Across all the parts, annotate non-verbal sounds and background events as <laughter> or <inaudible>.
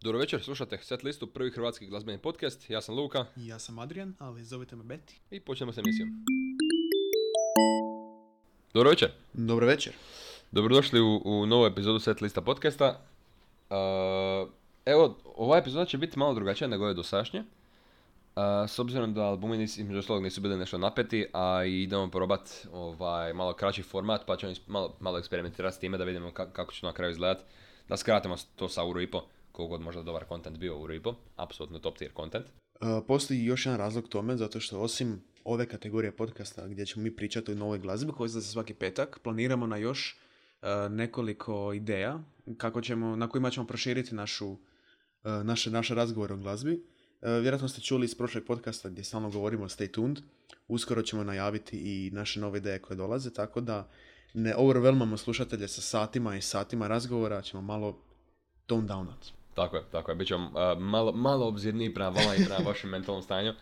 Dobro večer, slušate Set listu, prvi hrvatski glazbeni podcast. Ja sam Luka Ja sam Adrian, ali zovite me Betty. i počnemo s emisijom. Dobro večer, Dobro večer. dobrodošli u, u novu epizodu Set lista podcasta. Uh, evo, ova epizoda će biti malo drugačija nego ove dosadašnje. Uh, s obzirom da albumi nis, između ostalog nisu bili nešto napeti, a i idemo probat ovaj, malo kraći format, pa ćemo malo, malo eksperimentirati s time da vidimo ka- kako će to na kraju izgledat. Da skratimo to sa uro i po, god možda dobar content bio uro i po, apsolutno top tier content. Uh, postoji još jedan razlog tome, zato što osim ove kategorije podcasta gdje ćemo mi pričati o novoj glazbi koji izlazi svaki petak, planiramo na još uh, nekoliko ideja kako ćemo, na kojima ćemo proširiti našu, uh, naše, naše razgovore o glazbi. Vjerojatno ste čuli iz prošlog podcasta gdje stalno govorimo Stay Tuned. Uskoro ćemo najaviti i naše nove ideje koje dolaze, tako da ne overwhelmamo slušatelje sa satima i satima razgovora, ćemo malo tone downat. Tako je, tako je. Bit ćemo uh, malo, malo obzirniji prema vama i prema vašem mentalnom stanju,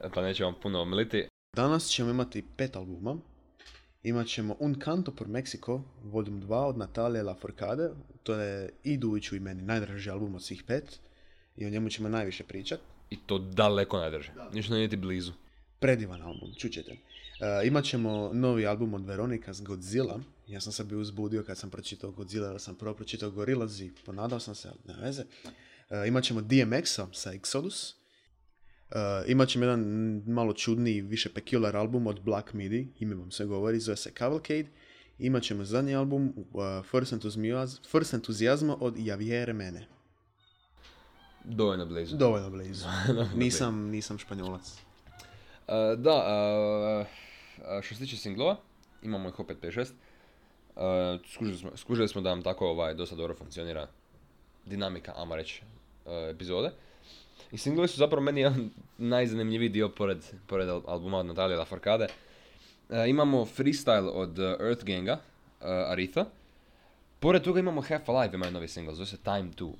e, pa nećemo puno omiliti. Danas ćemo imati pet albuma. Imat ćemo Un Canto por Mexico, volume 2 od Natalije Laforcade. To je i Dujiću i meni najdraži album od svih pet. I o njemu ćemo najviše pričat. I to daleko ne drži. Ništa nije niti blizu. Predivan album, čućete. Uh, imat ćemo novi album od Veronika s Godzilla. Ja sam se bio uzbudio kad sam pročitao Godzilla, jer sam prvo pročitao Gorillaz i ponadao sam se, ali ne veze. Uh, imat ćemo DMX-a sa Exodus. Uh, imat ćemo jedan malo čudniji, više peculiar album od Black Midi, ime vam se govori, zove se Cavalcade. Imat ćemo zadnji album, uh, First, Enthusiasm, First Enthusiasma od Javiere Mene. Dovoljno blizu. Dovoljno blizu. <laughs> nisam, nisam španjolac. Uh, da, uh, uh, što se tiče singlova, imamo ih opet 5-6. Uh, skužili, smo, skužili smo da nam tako ovaj, dosta dobro funkcionira dinamika, ama reći, uh, epizode. I singlovi su zapravo meni jedan najzanimljiviji dio pored, pored al- albuma od Natalije Laforcade. Uh, imamo freestyle od Earth Ganga, Aritha. Pored toga imamo Half Alive, imaju novi single, zove se Time 2.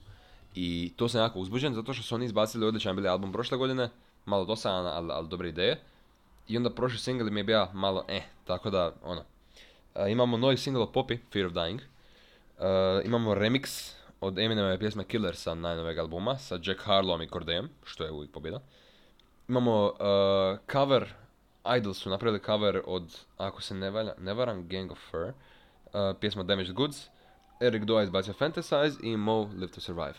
I to sam jako uzbuđen, zato što su oni izbacili odličan bili album prošle godine, malo dosadan, ali, ali dobre ideje. I onda prošli single mi je bio malo eh, tako da, ono. Imamo novi single od Poppy, Fear of Dying. Imamo remix od Eminemove pjesme Killer sa najnoveg albuma, sa Jack Harlowom i Cordejem, što je uvijek pobjeda. Imamo cover, Idols su napravili cover od, ako se ne, valja, ne varam, Gang of Fur, pjesma Damaged Goods, Eric Doa izbacio Fantasize i Mo Live to Survive.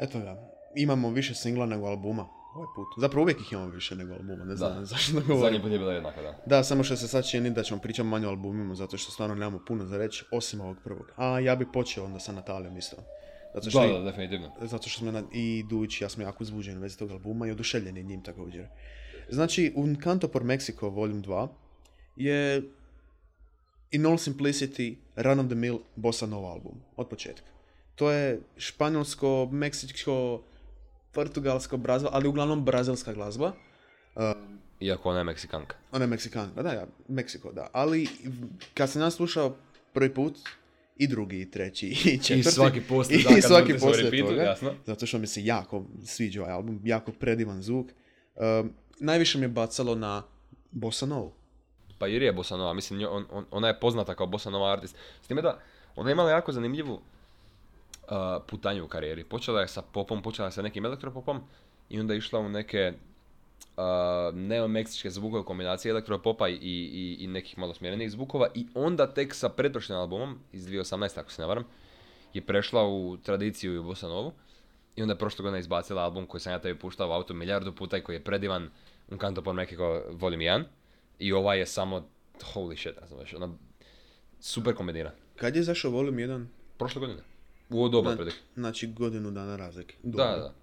Eto ga, imamo više singla nego albuma. Ovaj put. Zapravo uvijek ih imamo više nego albuma, ne znam Da. <laughs> zašto da Zadnji govorim. put je bila jednaka, da. Da, samo što se sad čini da ćemo pričati manje o albumima, zato što stvarno nemamo puno za reći, osim ovog prvog. A ja bi počeo onda sa Natalijom isto. Zato što, Da, da, definitivno. zato što smo na, i Dujić i ja smo jako uzbuđeni vezi tog albuma i oduševljeni njim također. Znači, Un Canto por Mexico Volume 2 je in all simplicity run of the mill bossa nova album, od početka. To je španjolsko, meksičko, portugalsko, brazil, ali uglavnom brazilska glazba. Iako ona je Meksikanka. Ona je Meksikanka, da, ja, Meksiko, da. Ali kad sam ja slušao prvi put, i drugi, i treći, i četvrti. svaki poslije, i da, kad svaki poslije toga, jasno. Zato što mi se jako sviđa ovaj album, jako predivan zvuk. Um, najviše mi je bacalo na Bossa. Pa jer je Bossa Nova, mislim, on, on- ona je poznata kao Bossa Nova artist. S time da, ona je imala jako zanimljivu uh, putanju u karijeri. Počela je sa popom, počela je sa nekim elektropopom i onda je išla u neke uh, neomeksičke zvukove kombinacije elektropopa i, i, i nekih malo smjerenih zvukova i onda tek sa pretprošlim albumom iz 2018. ako se ne varam je prešla u tradiciju i u Bossa Novu i onda je prošle godine izbacila album koji sam ja tebi puštao u auto milijardu puta i koji je predivan Un Canto por Mexico Volume 1 i ovaj je samo holy shit, već, ono, super kombinira. Kad je zašao Volume 1? Prošle godine. U ovo doba otprilike. Znači godinu dana razlike. Da, Dobro. da.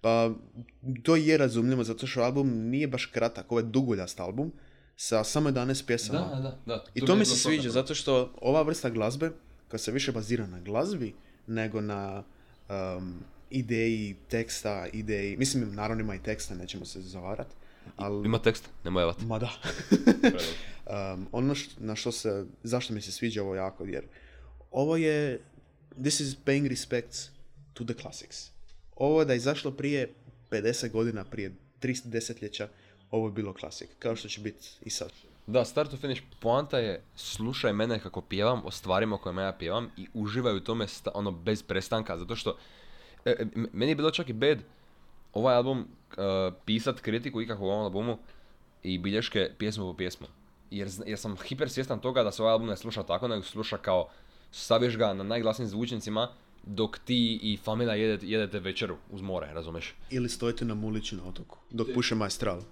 Pa to je razumljivo zato što album nije baš kratak, ovo je duguljast album sa samo 11 pjesama. Da, da, da. I to mi se sviđa, zato što ova vrsta glazbe, koja se više bazira na glazbi, nego na um, ideji teksta, ideji, mislim, naravno ima i teksta, nećemo se zavarat, ali... Ima tekst, nemoj javat. Ma da. <laughs> um, ono št- na što se, zašto mi se sviđa ovo jako, jer ovo je, this is paying respects to the classics. Ovo da je izašlo prije 50 godina, prije 300 desetljeća, ovo je bilo klasik, kao što će biti i sad. Da, start to finish, poanta je slušaj mene kako pjevam o stvarima o kojima ja pjevam i uživaj u tome sta- ono bez prestanka, zato što E, e, meni je bilo čak i bad ovaj album uh, pisat kritiku ikakvog ovom albumu i bilješke pjesmu po pjesmu. Jer, jer sam hiper svjestan toga da se ovaj album ne sluša tako, nego sluša kao staviš ga na najglasnijim zvučnicima dok ti i familija jedete, jedete večeru uz more, razumeš? Ili stojite na muliću na otoku, dok puše majstral.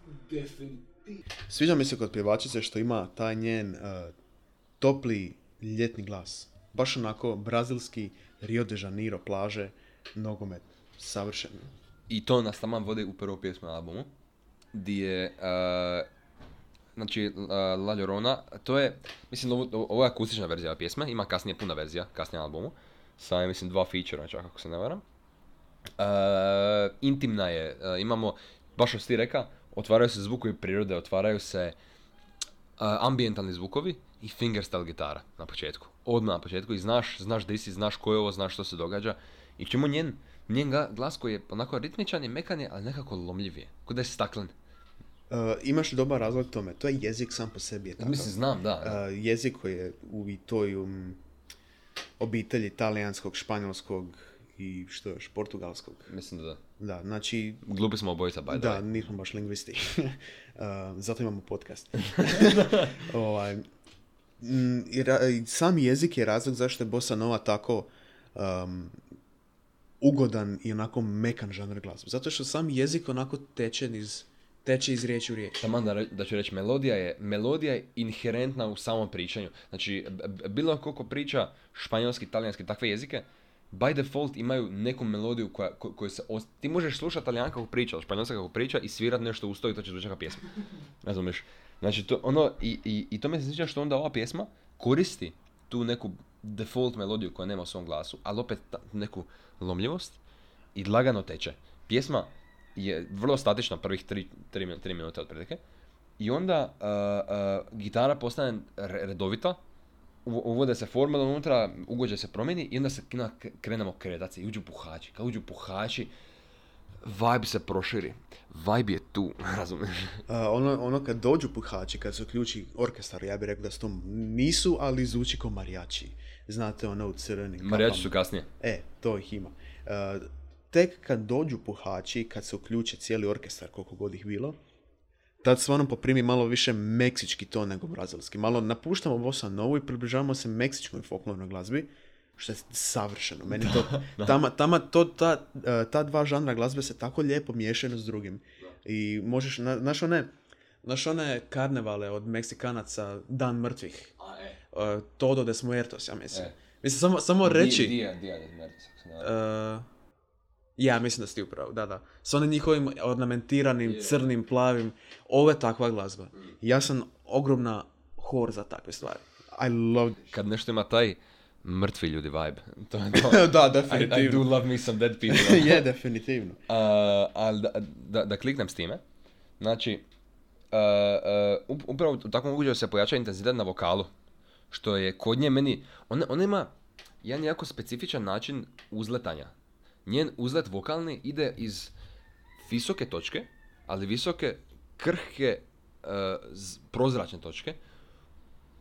Sviđa mi se kod pjevačice što ima taj njen uh, topli ljetni glas. Baš onako brazilski Rio de Janeiro plaže, nogomet. Savršeno. I to nas tamo vodi u prvu pjesmu na albumu, di je, uh, znači, uh, La Llorona, to je, mislim, ovo, ovo je akustična verzija pjesme, ima kasnije puna verzija, kasnije na albumu, sa, mislim, dva feature čak, ako se ne varam. Uh, intimna je, uh, imamo, baš što ti reka, otvaraju se zvukovi prirode, otvaraju se uh, ambijentalni zvukovi i fingerstyle gitara na početku. Odmah na početku i znaš, znaš di si, znaš ko je ovo, znaš što se događa. I čemu njen, njen glas koji je onako ritmičan je, mekan je, ali nekako lomljiv je. K'o da je staklen. Uh, imaš dobar razlog tome. To je jezik sam po sebi je takav. Mislim, znam, da. Uh, jezik koji je u i toj um, obitelji talijanskog, španjolskog i što još, portugalskog. Mislim da da. Da, znači, Glupi smo obojica, by the da, way. nismo baš lingvisti. <laughs> Uh, zato imamo podcast. <laughs> ovaj, mm, i ra- i sam jezik je razlog zašto je bossa nova tako um, ugodan i onako mekan žanr glazbe. Zato što sam jezik onako teče iz, teče iz riječi u riječ. Taman da, da ću reći, melodija je, melodija je inherentna u samom pričanju. Znači, b- b- bilo koliko priča španjolski, talijanski, takve jezike, by default imaju neku melodiju koja, ko- koju se... os- Ti možeš slušati talijanka kako priča, španjolska kako priča i svirat nešto uz to i to će zvučati kao pjesma. <laughs> Razumiješ? Znači, to, ono, i, i, i to me se sviđa što onda ova pjesma koristi tu neku default melodiju koja nema u svom glasu, ali opet ta- neku lomljivost i lagano teče. Pjesma je vrlo statična prvih 3 tri, tri minute otprilike. I onda uh, uh, gitara postane re- redovita, uvo- uvode se formule unutra, ugođaj se promijeni i onda se krenemo kretati i uđu puhači. Kad uđu puhači, vibe se proširi. Vibe je tu, <laughs> razumiješ? Ono, ono kad dođu puhači, kad se uključi orkestar, ja bih rekao da su to nisu, ali zvuči kao marijači. Znate, ono u crvenim Marijači su kasnije. E, to ih ima. A, tek kad dođu puhači, kad se uključe cijeli orkestar, koliko god ih bilo, tad stvarno poprimi malo više meksički ton nego brazilski. Malo napuštamo bossa novu i približavamo se meksičkoj folklornoj glazbi, što je savršeno. Meni to, <laughs> tama, tama to, ta, e, ta dva žanra glazbe se tako lijepo miješaju s drugim. I možeš, na, znaš one, znaš one karnevale od Meksikanaca, Dan mrtvih, e, Todo de Muertos, ja mislim. E. Mislim, samo, samo reći... Dija, dija, Uh, ja, mislim da si ti upravo, da, da. S onim njihovim ornamentiranim, crnim, plavim. Ovo je takva glazba. Ja sam ogromna hor za takve stvari. I love... Kad nešto ima taj mrtvi ljudi vibe. <laughs> To je to. <laughs> da, I, I do love me some dead people. <laughs> je, definitivno. Uh, ali da, da, da kliknem s time, znači, uh, uh, up- upravo u takvom ugođaju se pojača intenzitet na vokalu, što je kod nje meni, ona, ona ima jedan jako specifičan način uzletanja. Njen uzlet vokalni ide iz visoke točke, ali visoke, krhke, uh, prozračne točke,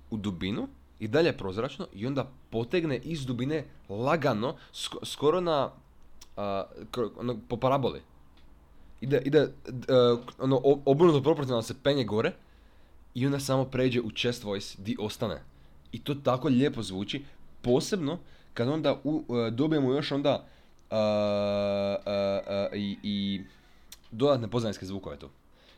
u dubinu i dalje prozračno i onda potegne iz dubine lagano, sko- skoro na, kro- ono, po paraboli. Ide, ide a, ono, obrnuto proporcionalno se penje gore i onda samo pređe u chest voice di ostane. I to tako lijepo zvuči, posebno kad onda u, a, dobijemo još onda i, i dodatne pozadinske zvukove tu.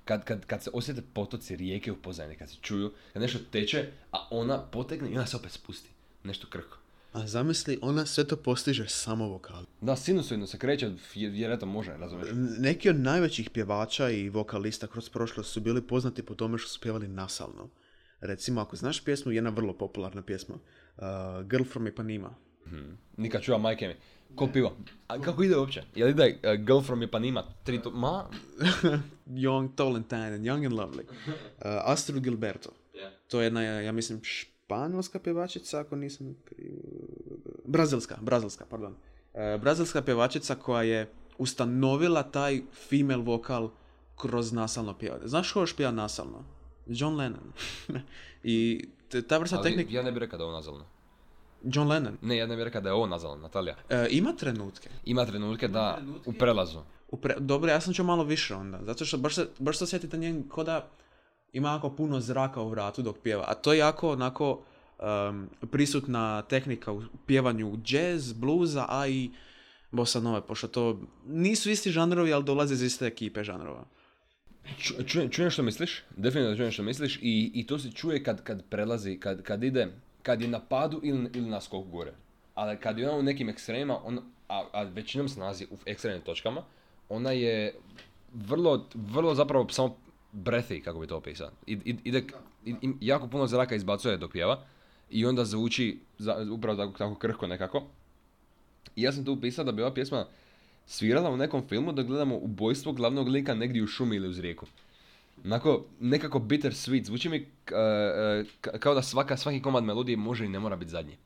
Kad, kad, kad se osjete potoci rijeke u pozadini, kad se čuju, kad nešto teče, a ona potegne i ona se opet spusti. Nešto krhko. A zamisli, ona sve to postiže samo vokal. Da, sinusoidno se kreće, jer, jer eto može, razumiješ? Neki od najvećih pjevača i vokalista kroz prošlost su bili poznati po tome što su pjevali nasalno. Recimo, ako znaš pjesmu, jedna vrlo popularna pjesma, uh, Girl from Ipanema. Nikad čuva majke mi. Ko pivo? A kako ide uopće? Jel ide uh, Girl from Ipanema? Tri to... Ma? <laughs> Young, Tall and Tan and Young and Lovely. Uh, Astrid Gilberto. To je jedna, ja mislim, španjolska pjevačica, ako nisam kriv... Brazilska, brazilska, pardon. Uh, brazilska pjevačica koja je ustanovila taj female vokal kroz nasalno pjevanje. Znaš ko još pjeva nasalno? John Lennon. <laughs> I ta vrsta Ali tehnike... ja ne bih rekao da je ovo nazalno. John Lennon. Ne, ja ne bih rekao da je ovo nazvala, Natalija. E, ima trenutke. Ima trenutke da trenutke. u prelazu. U pre- Dobro, ja sam ću malo više onda. Zato što baš se, baš se osjetite njen ko da ima jako puno zraka u vratu dok pjeva. A to je jako onako um, prisutna tehnika u pjevanju jazz, bluza, a i bossa nove, pošto to nisu isti žanrovi, ali dolaze iz iste ekipe žanrova. Ču- čujem, čujem što misliš, definitivno čujem što misliš i, i to se čuje kad, kad prelazi, kad, kad ide, kad je na padu ili, ili na skoku gore. Ali kad je ona u nekim ekstremima, on, a, a većinom se nalazi u ekstremnim točkama, ona je vrlo, vrlo zapravo samo breathy, kako bi to opisao. Ide, i- i- jako puno zraka izbacuje dok pjeva i onda zvuči za, upravo tako, tako krhko nekako. I ja sam tu upisao da bi ova pjesma svirala u nekom filmu da gledamo ubojstvo glavnog lika negdje u šumi ili uz rijeku. Onako, nekako bitter sweet, zvuči mi e, e, ka- kao da svaka, svaki komad melodije može i ne mora biti zadnji.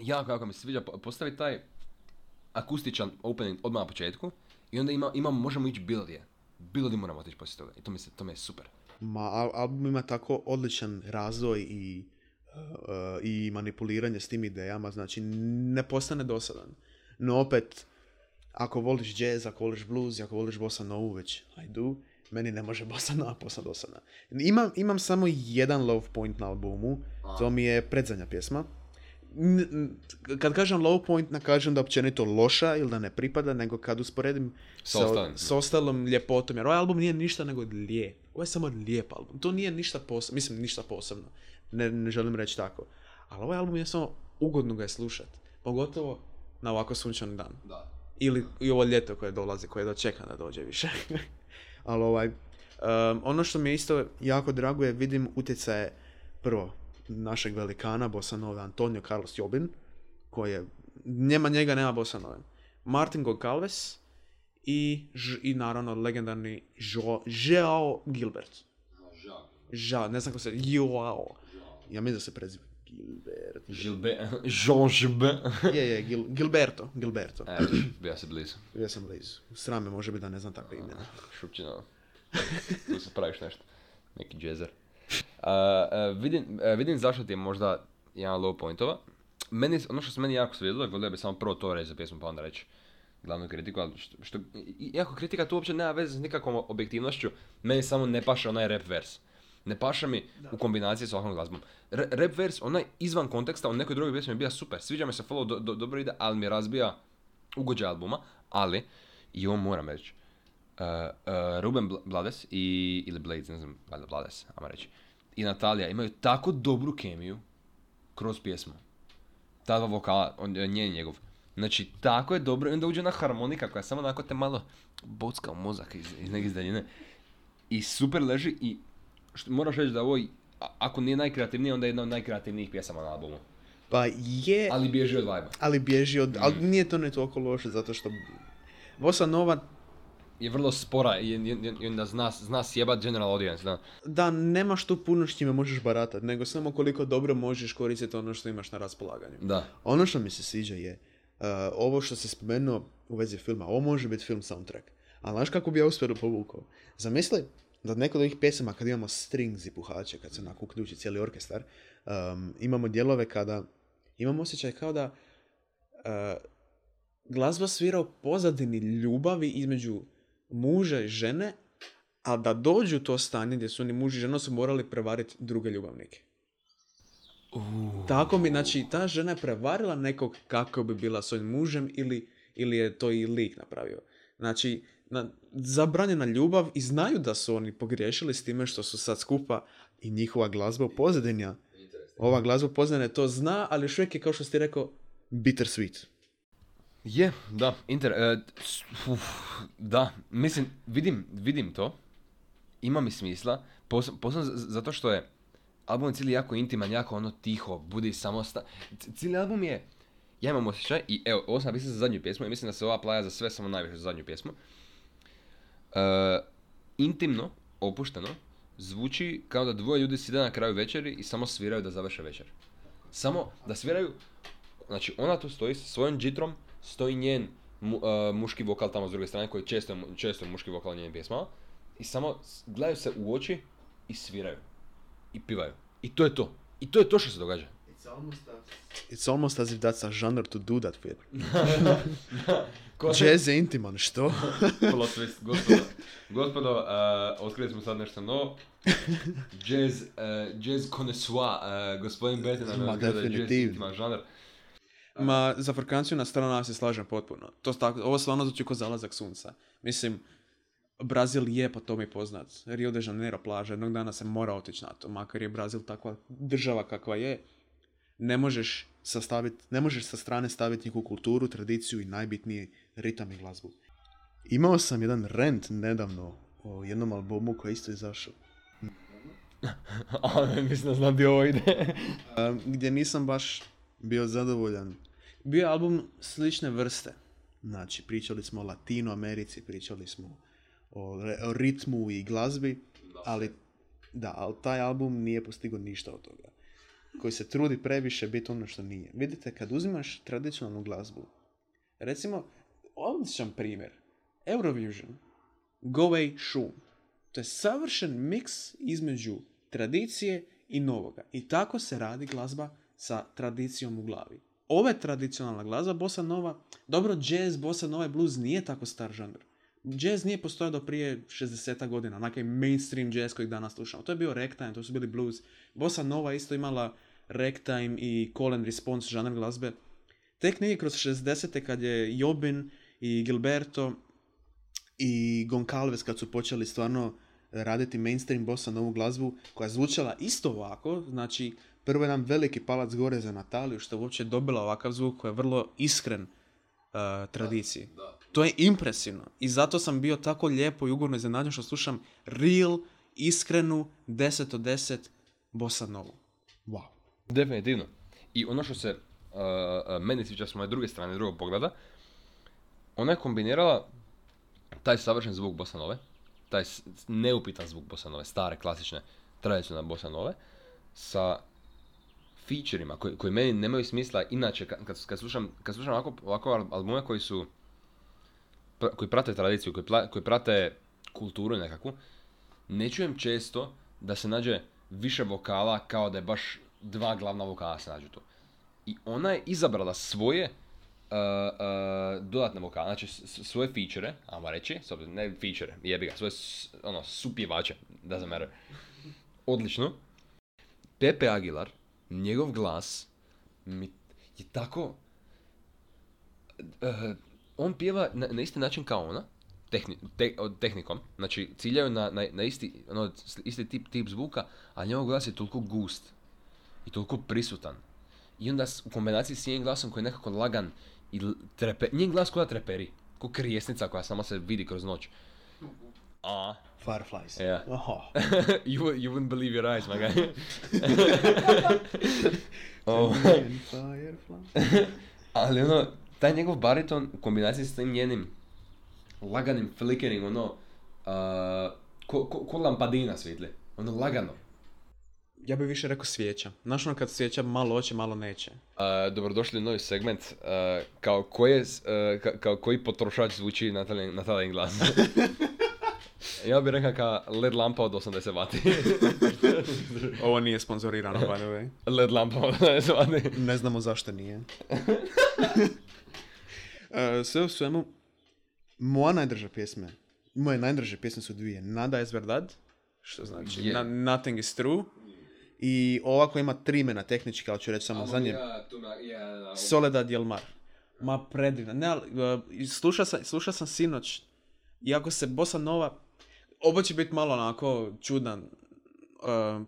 Jako, jako mi se sviđa, po- postavi taj akustičan opening odmah na početku i onda ima, ima možemo ići bilodije. Bilodi moramo otići poslije toga i to mi, se, to mi je super. Ma, al- album ima tako odličan razvoj i, uh, i manipuliranje s tim idejama, znači ne postane dosadan. No opet, ako voliš jazz, ako voliš blues, ako voliš bossa novu, već I do, meni ne može bossa nova postati dosadna. Imam, imam samo jedan low point na albumu, to mi je predzadnja pjesma. Kad kažem low point, ne kažem da općenito loša ili da ne pripada, nego kad usporedim Sa s ostalom ljepotom, jer ovaj album nije ništa nego lijep. Ovo je samo lijep album. To nije ništa posebno, mislim ništa posebno. Ne, ne želim reći tako. Ali ovaj album je samo ugodno ga je slušat. Pogotovo na ovako sunčan dan. Da. Ili i ovo ljeto koje dolazi, koje dočeka da dođe više. <laughs> Ali ovaj, um, ono što mi je isto jako drago je vidim utjecaje prvo našeg velikana bossa nove Antonio Carlos Jobin, koji je, njema njega nema bossa nove. Martin Goncalves i, i naravno legendarni Jo, Joao Gilbert. Žao, ne znam kako se, Joao. Ja mislim da se preziva Gilbert. Gilbert, Jean Gilbert. Je, je, Gil, Gilberto, Gilberto. e, bio se blizu. Ja sam blizu. Srame može biti da ne znam takve imena. Šupčina. tu se praviš nešto. Neki džezer. Uh, uh, vidim, uh, vidim zašto ti je možda jedan low pointova. Meni, ono što se meni jako svidjelo, volio bi samo prvo to reći za pjesmu pa onda reći glavnu kritiku, ali što, što iako kritika tu uopće nema veze s nikakvom objektivnošću, meni samo ne paše onaj rap vers. Ne paša mi u kombinaciji s ovakvom glazbom. Re- rap vers, onaj izvan konteksta, u nekoj drugoj pjesmi je bio super. Sviđa mi se follow, do, do- dobro ide, ali mi razbija ugođaj albuma, ali, i ovo moram reći, uh, uh, Ruben Bl- Blades i, ili Blades, ne znam, valjda Blades, ajmo reći, i Natalija imaju tako dobru kemiju kroz pjesmu. Ta dva vokala, on, njen i njegov. Znači, tako je dobro i onda uđe na harmonika koja samo onako te malo bocka u mozak iz, iz neke daljine. I super leži i što, moraš reći da ovo, ako nije najkreativnije, onda je jedna od najkreativnijih pjesama na albumu. Pa je, Ali bježi od vibe. ali bježi od, ali Mm. nije to ne toliko loše zato što Bossa Nova Je vrlo spora i- i onda zna, zna sjebat general audience, da. da nemaš tu puno s čime možeš baratat, nego samo koliko dobro možeš koristiti ono što imaš na raspolaganju. Da. Ono što mi se sviđa je uh, ovo što se spomenuo u vezi filma, ovo može biti film soundtrack. Ali znaš kako bi ja uspjelo povukao? Zamisli da od nekog od ovih pjesama kad imamo strings i puhače, kad se onako uključi cijeli orkestar, um, imamo dijelove kada imamo osjećaj kao da uh, glazba svira u pozadini ljubavi između muža i žene, a da dođu to stanje gdje su oni muž i žena su morali prevariti druge ljubavnike. Tako mi, znači, ta žena je prevarila nekog kako bi bila svojim mužem ili, ili je to i lik napravio. Znači, na, zabranjena ljubav i znaju da su oni pogriješili s time što su sad skupa i njihova glazba u pozadini. Ova glazba u pozadini to zna, ali još uvijek je, kao što ste rekao, bitter sweet. Je, da, inter, e, uf, da, mislim, vidim, vidim to, ima mi smisla, pos- posebno zato što je album je cijeli jako intiman, jako ono tiho, budi samosta, C- cijeli album je, ja imam osjećaj, i evo, ovo sam napisao za zadnju pjesmu i mislim da se ova plaja za sve, samo najviše za zadnju pjesmu, intimno, opušteno, zvuči kao da dvoje ljudi side na kraju večeri i samo sviraju da završe večer. Samo da sviraju, znači ona tu stoji sa svojom džitrom, stoji njen mu- e, muški vokal tamo s druge strane koji često, je često je muški vokal njenim pjesmama i samo gledaju se u oči i sviraju i pivaju. I to je to. I to je to što se događa. It's almost as if that's a genre to do that with. <laughs> Ko- Jazz je intiman, što? <laughs> Plot twist, gospodo. Gospodo, uh, otkrili smo sad nešto novo. Jazz, uh, jazz connoisseur, uh, gospodin Beten nam da je jazz definitivno. intiman žanr. Ma, za frkanciju na stranu ja se slažem potpuno. To tako, ovo stvarno zvuči kao zalazak sunca. Mislim, Brazil je po tome poznat. Rio de Janeiro plaža, jednog dana se mora otići na to. Makar je Brazil takva država kakva je, ne možeš sastaviti, ne možeš sa strane staviti njihovu kulturu, tradiciju i najbitnije ritam i glazbu. Imao sam jedan rent nedavno o jednom albumu koji je isto izašao. <laughs> A, mislim da znam di ovo ide. <laughs> Gdje nisam baš bio zadovoljan. Bio je album slične vrste. Znači, pričali smo o Latino Americi, pričali smo o, re- o ritmu i glazbi, ali da, ali taj album nije postigao ništa od toga. Koji se trudi previše biti ono što nije. Vidite, kad uzimaš tradicionalnu glazbu, recimo, odličan primjer, Eurovision, Go Away Šum. To je savršen miks između tradicije i novoga. I tako se radi glazba sa tradicijom u glavi. Ova tradicionalna glazba, bossa nova, dobro, jazz, bossa nova i blues nije tako star žanr. Jazz nije postojao do prije 60 godina, onakaj mainstream jazz kojeg danas slušamo. To je bio ragtime, to su bili blues. Bossa nova isto imala ragtime i call and response žanr glazbe. Tek negdje kroz 60. kad je Jobin i Gilberto i Goncalves kad su počeli stvarno raditi mainstream bossa novu glazbu koja je zvučala isto ovako, znači prvo jedan veliki palac gore za Nataliju što je uopće dobila ovakav zvuk koji je vrlo iskren uh, tradiciji. To je impresivno i zato sam bio tako lijepo i ugodno iznenađen što slušam real, iskrenu, 10 od 10 bossa novu. Wow. Definitivno. I ono što se uh, meni sviđa s moje druge strane, drugog pogleda, ona je kombinirala taj savršen zvuk bossa nove, taj neupitan zvuk bossa nove, stare, klasične, tradicionalne bossa nove, sa featureima koji, koji meni nemaju smisla inače kad, kad, slušam, kad slušam ovako, ovako al- albume koji su koji prate tradiciju, koji, koji prate kulturu nekakvu, ne čujem često da se nađe više vokala kao da je baš dva glavna vokala se nađu tu. I ona je izabrala svoje uh, uh, dodatne vokale, znači svoje feature, ajmo reći, ne feature, jebi ga, svoje ono, supjevače, doesn't matter. Odlično. Pepe Aguilar, njegov glas mi je tako... eh, on pjeva na, isti način kao ona, tehni, te- tehnikom, znači ciljaju na, na, isti, ono, isti tip, tip zvuka, a njegov glas je toliko gust i toliko prisutan. I onda u kombinaciji s njenim glasom koji je nekako lagan i trepe, njen glas koja treperi, ko krijesnica koja samo se vidi kroz noć. A, Fireflies. Ja. Oho. <laughs> you, you wouldn't believe your eyes, my guy. <laughs> Oh. Fireflies. <laughs> Ali ono, taj njegov bariton u kombinaciji s tim njenim laganim flickering, ono, uh, ko, ko, ko lampadina svitli. Ono, lagano. Ja bih više rekao svijeća. Znaš ono kad svijeća malo oće, malo neće. Uh, dobrodošli u novi segment, uh, kao, koje, uh, ka- kao koji potrošač zvuči Natalin, Natalin glas. <laughs> ja bih rekao kao LED lampa od 80 vati. <laughs> Ovo nije sponzorirano, by the way. <laughs> LED lampa od 80 vati. Ne znamo zašto nije. Sve u svemu, moja najdrža pjesme, moje najdrže pjesme su dvije. Nada es verdad, što znači na- Nothing is true. I ova koja ima tri imena tehnički, ali ću reći samo za nje. Soledad y el mar. Ma predivna. Ne, ali, uh, slušao sam, slušao sam sinoć, iako se Bossa Nova, ovo će biti malo onako čudan, uh,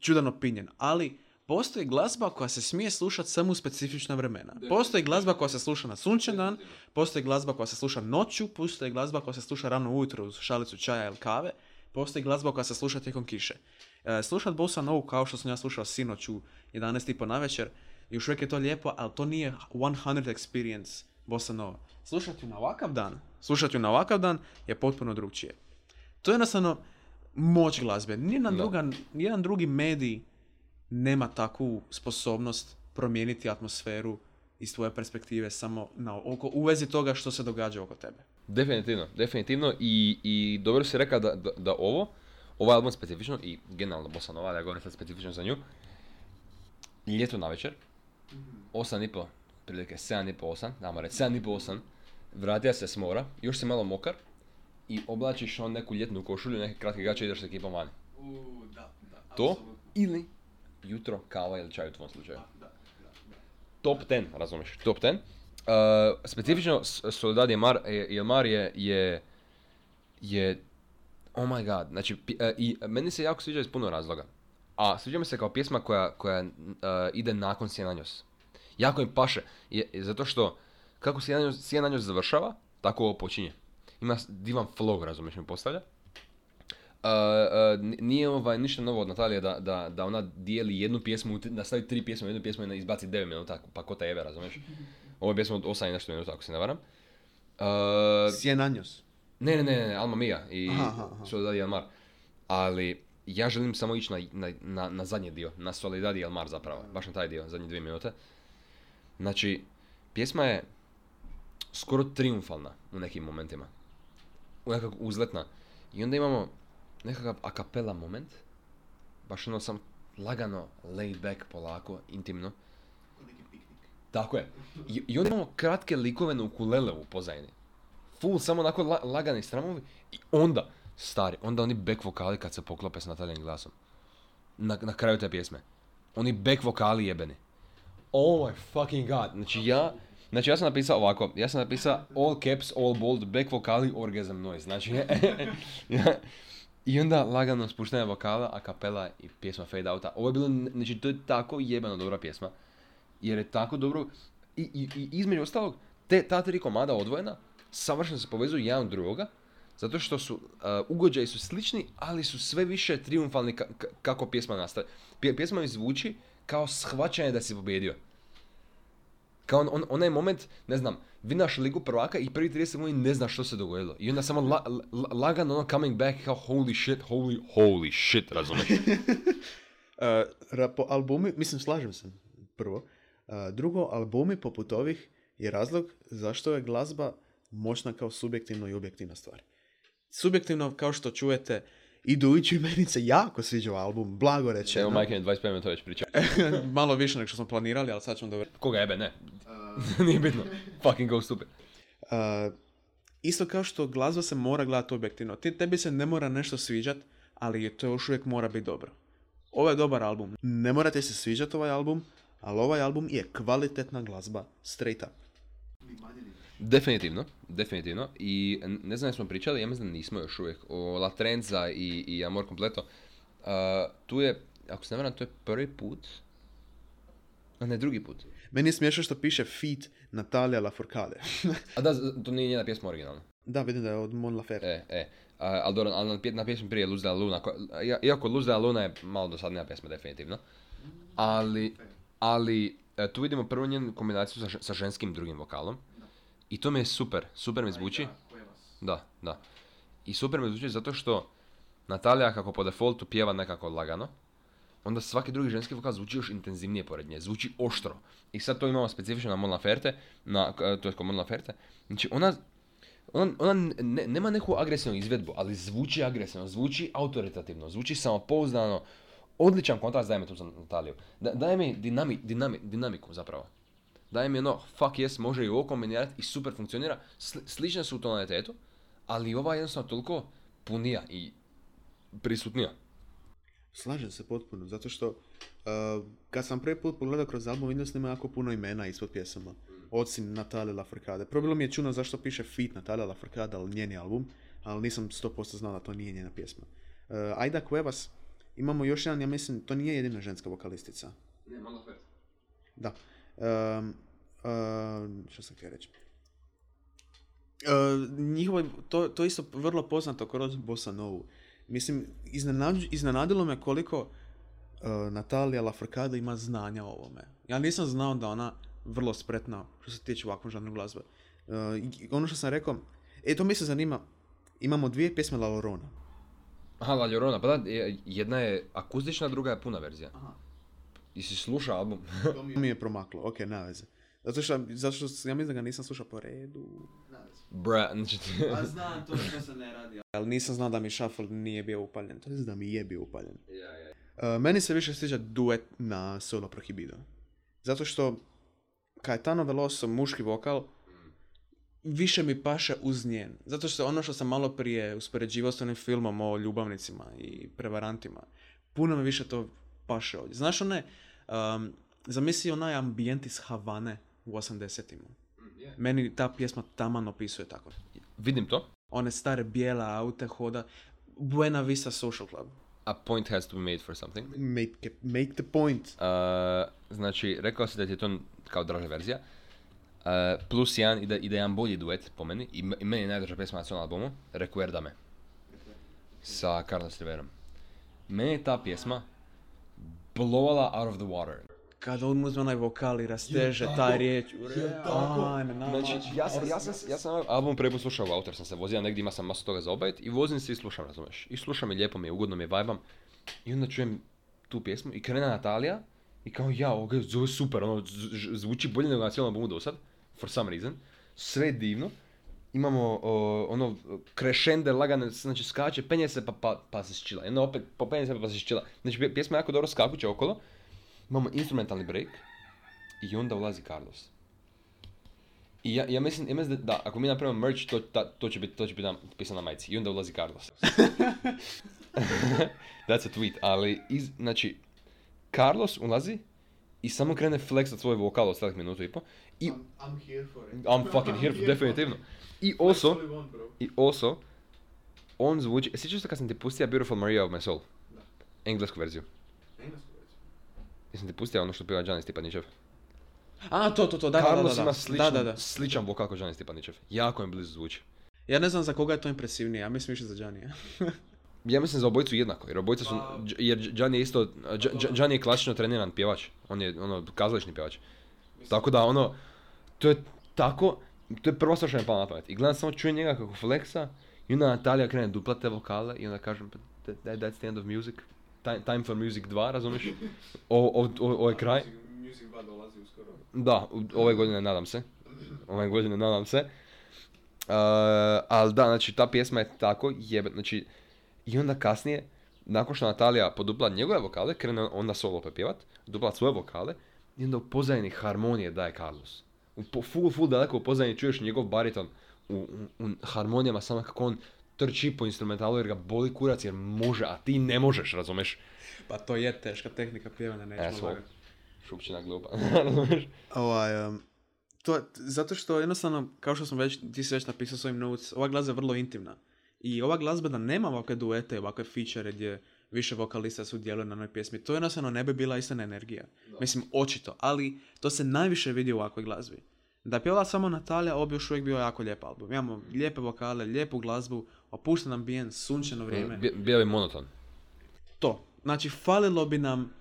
čudan opinion, ali postoji glazba koja se smije slušati samo u specifična vremena. Postoji glazba koja se sluša na sunčan dan, postoji glazba koja se sluša noću, postoji glazba koja se sluša rano ujutro uz šalicu čaja ili kave, postoji glazba koja se sluša tijekom kiše. E, slušat Bossa Novu kao što sam ja slušao sinoć u 11.30 na večer, još uvijek je to lijepo, ali to nije 100 experience Bossa Nova. Slušati ju na ovakav dan, slušati ju na ovakav dan je potpuno drugčije. To je jednostavno moć glazbe. Nijedan, Da. druga, nijedan drugi medij nema takvu sposobnost promijeniti atmosferu iz tvoje perspektive samo na, oko, u vezi toga što se događa oko tebe. Definitivno, definitivno i, i dobro si rekao da, da, da ovo, ovaj album specifično i generalno Bossa Nova, da ja govorim sad specifično za nju, ljeto na večer, 8.30, prilike 7.30, 8, damo reći, 7.30, 8, vratija se s mora, još si malo mokar i oblačiš on neku ljetnu košulju, neke kratke gače i ideš s ekipom vani. To ili jutro kava ili čaj u tvom slučaju. Top 10, razumiješ, top 10. Uh, specifično Soledad Jelmar je, je, je, oh my god, znači, e, i meni se jako sviđa iz puno razloga. A sviđa mi se kao pjesma koja, koja uh, ide nakon Sjenanjos. Jako mi paše, je, zato što kako Sjenanjos, završava, tako ovo počinje. Ima divan flow, razumiješ mi postavlja. Uh, uh, nije ovaj ništa novo od Natalije da, da, da ona dijeli jednu pjesmu, u tri- pjesme jednu pjesmu i izbaci 9 minuta, pa ko te jebe, razumiješ? Ovo je pjesma od 8 i nešto minuta, ako se ne varam. Uh, Cien años. ne, ne, ne, ne, Alma Mia i Aha, aha, aha. Soledad y Almar. Ali ja želim samo ići na, na, na, na zadnji dio, na Soledad y Almar zapravo, baš na taj dio, zadnje dvije minute. Znači, pjesma je skoro triumfalna u nekim momentima. U nekako uzletna. I onda imamo nekakav a cappella moment, baš ono sam lagano, laid back, polako, intimno. Tako je. I, i onda imamo kratke likove na ukulele u pozadini. Full, samo onako la, lagani stramovi. I onda, stari, onda oni back vokali kad se poklope s Nataljanim glasom. Na, na kraju te pjesme. Oni back vokali jebeni. Oh my fucking god. Znači ja, znači ja sam napisao ovako, ja sam napisao all caps, all bold, back vokali, orgasm noise. Znači, <laughs> i onda lagano spuštanje vokala, a kapela i pjesma fade outa. Ovo je bilo, znači to je tako jebeno dobra pjesma. Jer je tako dobro, i, i, i između ostalog, te, ta tri komada odvojena, savršeno se povezuju jedan drugoga, zato što su, uh, ugođaji su slični, ali su sve više triumfalni ka- ka- kako pjesma nastaje. Pje- pjesma mi zvuči kao shvaćanje da si pobjedio. Kao on, on, onaj moment, ne znam, vinaš ligu prvaka i prvi 30 sekundi ne znaš što se dogodilo. I onda samo la, la- lagano ono coming back kao holy shit, holy, holy shit, razumiješ? <laughs> Uh, po albumi, mislim, slažem se, prvo. Drugo, albumi poput ovih je razlog zašto je glazba moćna kao subjektivno i objektivna stvar. Subjektivno, kao što čujete, idući meni se jako sviđa album, blago Evo rečeno. majke mi 25 minuta već priča. <laughs> Malo više nego što smo planirali, ali sad ćemo dobro. Koga jebe, ne. <laughs> Nije bitno. Fucking go stupid. Uh, isto kao što glazba se mora gledati objektivno. Ti, tebi se ne mora nešto sviđat, ali to još uvijek mora biti dobro. Ovo je dobar album. Ne morate se sviđati ovaj album, ali ovaj album je kvalitetna glazba straight up. Definitivno, definitivno. I ne znam jesmo pričali, ja mislim da nismo još uvijek, o La Trenza i, i Amor Completo. Uh, tu je, ako se ne varam, to je prvi put, a ne drugi put. Meni je smiješno što piše feat Natalia Lafourcade. <laughs> A da, to nije njena pjesma originalna. da, vidim da je od Mon Laferte. E, e. A, ali dobro, ali na, na pjesmi prije Luz de la Luna, ko- ja- iako Luz de la Luna je malo dosadnija pjesma, definitivno. Ali, ali e, tu vidimo prvo njenu kombinaciju sa, sa ženskim drugim vokalom. I to mi je super, super mi zvuči. Da, da. I super mi zvuči zato što Natalija kako po defaultu pjeva nekako lagano, onda svaki drugi ženski vokal zvuči još intenzivnije pored nje, zvuči oštro. I sad to imamo specifično na Mon Laferte, na, to je Mon Laferte. Znači ona, ona, ona ne- nema neku agresivnu izvedbu, ali zvuči agresivno, zvuči autoritativno, zvuči samopouzdano, odličan kontrast daje mi tu za Nataliju. Da, daje mi dinami, dinami, dinamiku zapravo. Daje mi ono, fuck yes, može i ovo kombinirati i super funkcionira. Sli- slične su u tonalitetu, ali ova je jednostavno toliko punija i prisutnija. Slažem se potpuno, zato što uh, kad sam prvi put pogledao kroz album, vidio sam jako puno imena ispod pjesama. Osim Natalia Lafourcade. Prvo bilo mi je čudno zašto piše feat Natalia Lafourcade, ali njeni album, ali nisam 100% znao da to nije njena pjesma. Uh, Aida Cuevas, imamo još jedan, ja mislim, to nije jedina ženska vokalistica. Ne, malo Da. Um, um, što sam htio reći? Uh, njihovo, to, to je isto vrlo poznato kroz Bossa Novu. Mislim, iznenad- iznenadilo me koliko uh, Natalija ima znanja o ovome. Ja nisam znao da ona vrlo spretna što se tiče ovakvom žanru glazbe. Uh, ono što sam rekao, e, to mi se zanima, imamo dvije pjesme La Llorona. Aha, La Llorona, pa da, je- jedna je akustična, druga je puna verzija. Aha. I si slušao album? <laughs> To mi je promaklo, ok, nema veze. Zato što, zato što ja mislim da ga nisam slušao po redu. Bra, znači... A znam to što se ne radi. Ali nisam znao da mi shuffle nije bio upaljen. To je da mi je bio upaljen. ja, ja. Uh, meni se više sviđa duet na solo prohibido. Zato što Caetano Veloso, muški vokal, više mi paše uz njen. Zato što ono što sam malo prije uspoređivao s onim filmom o ljubavnicima i prevarantima, puno mi više to paše ovdje. Znaš one, um, zamisli onaj ambijent iz Havane u 80-ima. Meni ta pjesma taman opisuje tako. Vidim to. One stare bijele aute hoda. Buena Vista Social Club. A point has to be made for something. Make, make the point. Uh, znači, rekao si da ti je to kao draža verzija. Uh, plus jedan ide, ide jedan bolji duet po meni. I, me- i meni je najdraža pjesma na cijelom albumu. Recuerdame. Sa Carlos Riverom. Meni je ta pjesma blovala out of the water. Kad on uzme onaj vokal i rasteže taj riječ. Ajme, na, Znači, ja sam, ja sam, ja sam ovaj album prvi put slušao u autor, sam se vozio negdje, ima sam masu toga za obavit i vozim se i slušam, razumiješ. I slušam i lijepo mi je, ugodno mi je, vibam. I onda čujem tu pjesmu i krene Natalija i kao ja, ovo je zove super, ono, zvuči bolje nego na cijelom albumu do sad, for some reason. Sve je divno. Imamo o, ono krešende lagane, znači skače, penje se pa, pa, pa se ščila. I onda opet popenje se pa se ščila. Znači pje- pjesma je jako dobro skakuće okolo. Imamo instrumentalni break i onda ulazi Carlos. I ja, ja mislim, ja mislim da, da, ako mi napravimo merch, to, ta, to će biti, to će biti na, pisano na majici. I onda ulazi Carlos. <laughs> <laughs> That's a tweet, ali, iz, znači, Carlos ulazi i samo krene flexat svoj vokal od celih minutu i po. I, I'm, I'm here for it. I'm <laughs> fucking here, for, definitivno. I also, i also, on zvuči, sjećaš se kad sam ti pustio Beautiful Maria of My Soul? Da. Englesku verziju. Englesku verziju. Jesam ti pustio ono što pjeva Gianni Stipanićev? A, to, to, to, da, da, Carlos da, da. ima da, sličan, da, da. sličan vokal kao Gianni Stipanićev. Jako im blizu zvuči. Ja ne znam za koga je to impresivnije, ja mislim više za Gianija. Ja mislim za obojicu jednako, jer obojica su, Pa- jer Gianni je isto, Dž- Gianni je klasično treniran pjevač, on je ono kazališni pjevač. Tako da ono, to je tako, to je prvo što mi je palo na pamet. I gledam samo čujem njega kako fleksa i onda Natalija krene duplate vokale i onda kažem, pa that, that- that's the end of music. Time, time for music 2, razumiješ? <laughs> O, o, o, ovo je kraj. Music 2 dolazi uskoro. Da, ove godine nadam se. Ove godine nadam se. Uh, ali da, znači ta pjesma je tako jebe, znači i onda kasnije, nakon što Natalija podupla njegove vokale, krene onda solo pepjevat, dupla svoje vokale i onda u pozadini harmonije daje Carlos. U po, full, full daleko u pozadini čuješ njegov bariton u, u, u harmonijama samo kako on trči po instrumentalu jer ga boli kurac jer može, a ti ne možeš, razumeš? Pa to je teška tehnika pjevanja, nećemo lagati. Šupčina glupa, <laughs> razumeš? Ovaj, um, to, zato što jednostavno, kao što sam već, ti si već napisao svojim notes, ova glazba je vrlo intimna. I ova glazba da nema ovakve duete, ovakve feature gdje više vokalista sudjeluje na jednoj pjesmi, to jednostavno ne bi bila istina energija. Mislim, očito, ali to se najviše vidi u ovakvoj glazbi. Da je pjevala samo Natalija, ovo bi još uvijek bio jako lijep album. Imamo lijepe vokale, lijepu glazbu, opušten ambijent, sunčano vrijeme. Bi- Bio je monoton. To. Znači, falilo bi nam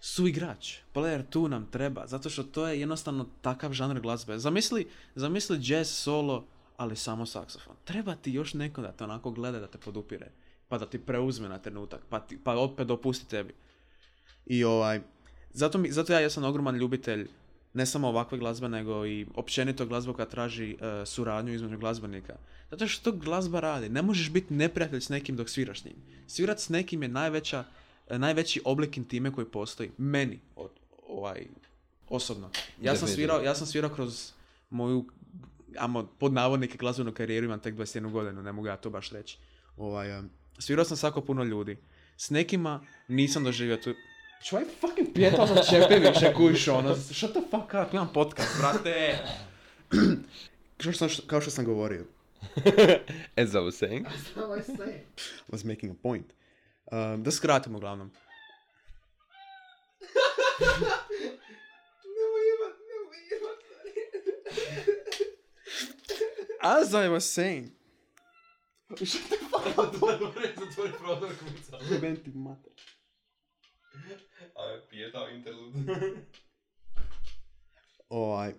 suigrač. Player tu nam treba, zato što to je jednostavno takav žanr glazbe. Zamisli, zamisli jazz solo, ali samo saksofon. Treba ti još neko da te onako gleda, da te podupire. Pa da ti preuzme na trenutak, pa, ti, pa opet dopusti tebi. I ovaj, zato, mi, zato ja jesam ogroman ljubitelj ne samo ovakve glazbe, nego i općenito glazba koja traži e, suradnju između glazbenika. Zato što to glazba radi. Ne možeš biti neprijatelj s nekim dok sviraš s njim. Svirat s nekim je najveća, e, najveći oblik intime koji postoji. Meni, od, ovaj, osobno. Ja sam, svirao, ja sam svirao kroz moju, amo, pod navodnike glazbenu karijeru, imam tek 21 godinu, ne mogu ja to baš reći. Ovaj, em, svirao sam svako puno ljudi. S nekima nisam doživio tu... Čuvaj fucking pjetao sam čepe više, kujiš ono. Shut the fuck up, imam podcast, brate. <clears throat> kao, što sam, kao što sam govorio. <laughs> As I was saying. What I say. Was making a point. Um, da skratimo uglavnom. <laughs> Nemoj jebat, nemoj jebat. As I was saying. Zatvori prodor kuca. Jebem ti mater. A je pijetao interlud. <laughs> Ovaj,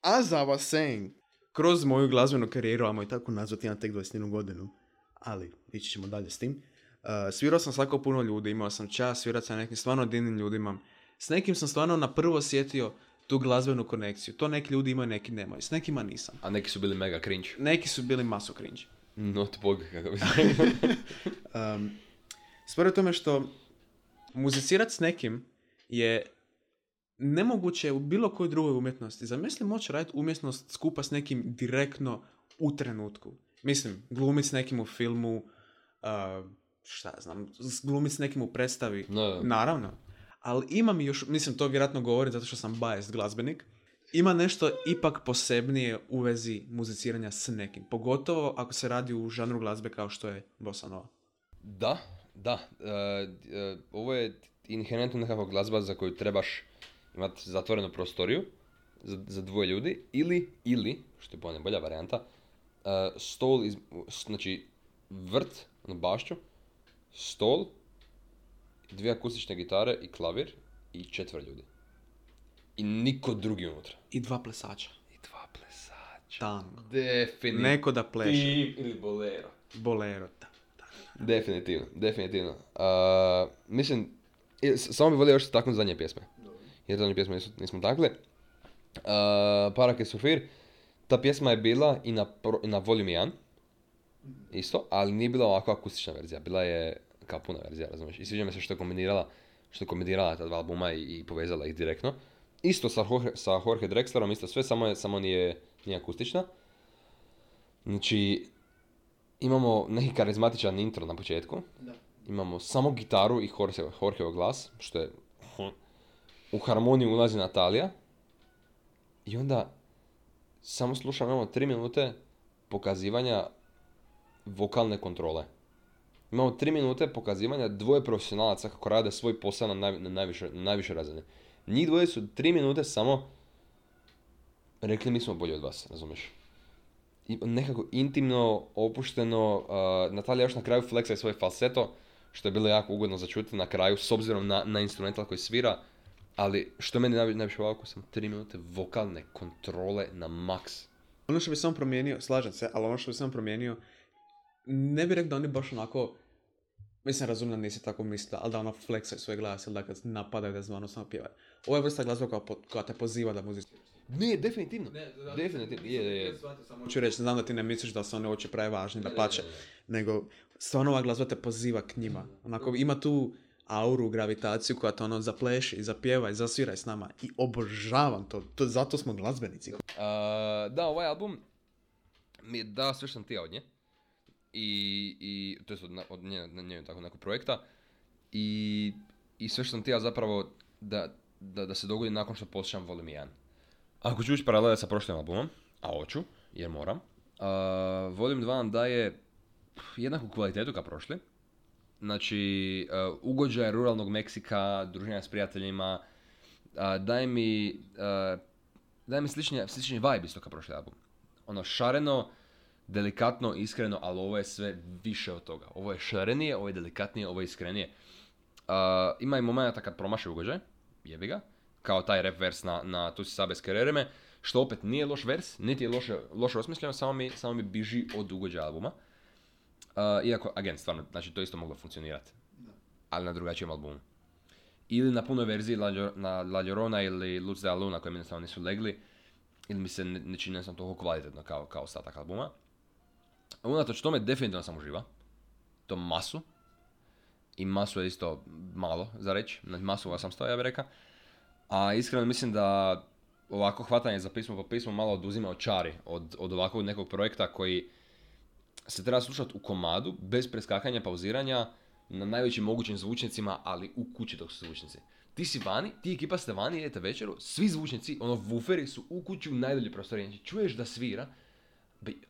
as I was saying, kroz moju glazbenu karijeru, ajmo i tako nazvati, imam tek 21 godinu, ali ići ćemo dalje s tim. Uh, svirao sam svako puno ljudi, imao sam čast svirati sa nekim stvarno divnim ljudima. S nekim sam stvarno na prvo osjetio tu glazbenu konekciju. To neki ljudi imaju, neki nemaju. S nekima nisam. A neki su bili mega cringe. Neki su bili maso cringe. Not bog, kako bi <laughs> Um, stvar je u tome što muzicirat s nekim je nemoguće u bilo kojoj drugoj umjetnosti. Zamisli moći raditi umjetnost skupa s nekim direktno u trenutku. Mislim, glumit s nekim u filmu, uh, šta znam, glumit s nekim u predstavi. No, Naravno. Ali imam još, mislim to vjerojatno govorim zato što sam biased glazbenik, ima nešto ipak posebnije u vezi muziciranja s nekim. Pogotovo ako se radi u žanru glazbe kao što je bossa nova. Da, da. e, e, ovo je inherentno nekakva glazba za koju trebaš imati zatvorenu prostoriju za, za dvoje ljudi ili, ili, što je po bolja varijanta, e, stol, iz, znači vrt, ono bašću, stol, dvije akustične gitare i klavir i četvr ljudi. I niko drugi unutra. I dva plesača. I dva plesača. Tango. Definitivno. Neko da pleše. ili bolero. Bolero. Da. Definitivno, definitivno. Uh, mislim, i samo bih volio još taknuti zadnje pjesme. Jer zadnje pjesme nisu, nismo takle. Uh, Parake Sufir, ta pjesma je bila i na, pro, i na Volume 1, isto, ali nije bila ovako akustična verzija, bila je kao puna verzija, razumiješ? I sviđa mi se što je kombinirala, što je kombinirala ta dva albuma i, i povezala ih direktno. Isto sa Jorge, sa Jorge Drexlerom, isto sve, samo, je, samo nije, nije akustična. Znači, imamo neki karizmatičan intro na početku. Da. Imamo samo gitaru i Jorge, Jorgeov glas, što je... U harmoniju ulazi Natalija. I onda samo slušamo, imamo tri minute pokazivanja vokalne kontrole. Imamo tri minute pokazivanja dvoje profesionalaca kako rade svoj posao na, naj, na, najviše, na najviše razine. Njih dvoje su tri minute samo rekli mi smo bolji od vas, razumiješ? I nekako intimno, opušteno, uh, Natalija još na kraju fleksa i svoj falseto, što je bilo jako ugodno za čuti na kraju, s obzirom na, na instrumental koji svira, ali što meni najvi- najviše ovako sam tri minute vokalne kontrole na maks. Ono što bi samo promijenio, slažem se, ali ono što bi samo promijenio, ne bih rekao da oni baš onako, mislim razumijem da nisi tako mislila, ali da ono fleksaju svoj glas ili da kad napadaju da zvano samo pjevaju. Ovo je vrsta glazba koja, po- koja te poziva da muziciraš. Ne, definitivno. definitivno, je, je, je. Hoću reći, znam da ti ne misliš da se oni uopće pravi važni, da pače, nego stvarno ova glazba te poziva k njima. Onako, ima tu auru, gravitaciju koja te ono zapleši, zapjeva i zasviraj s nama. I obožavam to, to zato smo glazbenici. Uh, da, ovaj album mi je dao sve što sam tija od nje. I, i to je od, od nje, nje tako nekog projekta. I, I sve što sam tija zapravo da, da, da se dogodi nakon što poslušam Volume 1. Ako ću ući paralele sa prošlim albumom, a hoću, jer moram, uh, Volume 2 nam daje jednaku kvalitetu kao prošli. Znači, uh, ugođaj ruralnog Meksika, druženja s prijateljima, uh, daje mi, daje mi slični, slični vibe isto kao prošli album. Ono, šareno, delikatno, iskreno, ali ovo je sve više od toga. Ovo je šarenije, ovo je delikatnije, ovo je iskrenije. Uh, ima i momenta kad promaši ugođaj, jebi ga, kao taj rap vers na, na Tu si sabe skerereme, što opet nije loš vers, niti je loše, loše osmišljeno, samo mi, samo mi biži od ugođaja albuma. Uh, iako, again, stvarno, znači to isto moglo funkcionirati. Ali na drugačijem albumu. Ili na punoj verziji La, na La Llorona ili Luz de la Luna koji mi jednostavno nisu legli. Ili mi se ne, ne čini toliko kvalitetno kao, kao ostatak albuma. Unatoč tome definitivno sam uživa. To masu. I masu je isto malo za reći. Na masu sam stao, ja bih rekao. A iskreno mislim da ovako hvatanje za pismo po pismo malo oduzima od čari od, od ovakvog nekog projekta koji se treba slušati u komadu, bez preskakanja, pauziranja, na najvećim mogućim zvučnicima, ali u kući dok su zvučnici. Ti si vani, ti ekipa ste vani, idete večeru, svi zvučnici, ono wuferi su u kući u najdolje prostorije. Znači, čuješ da svira,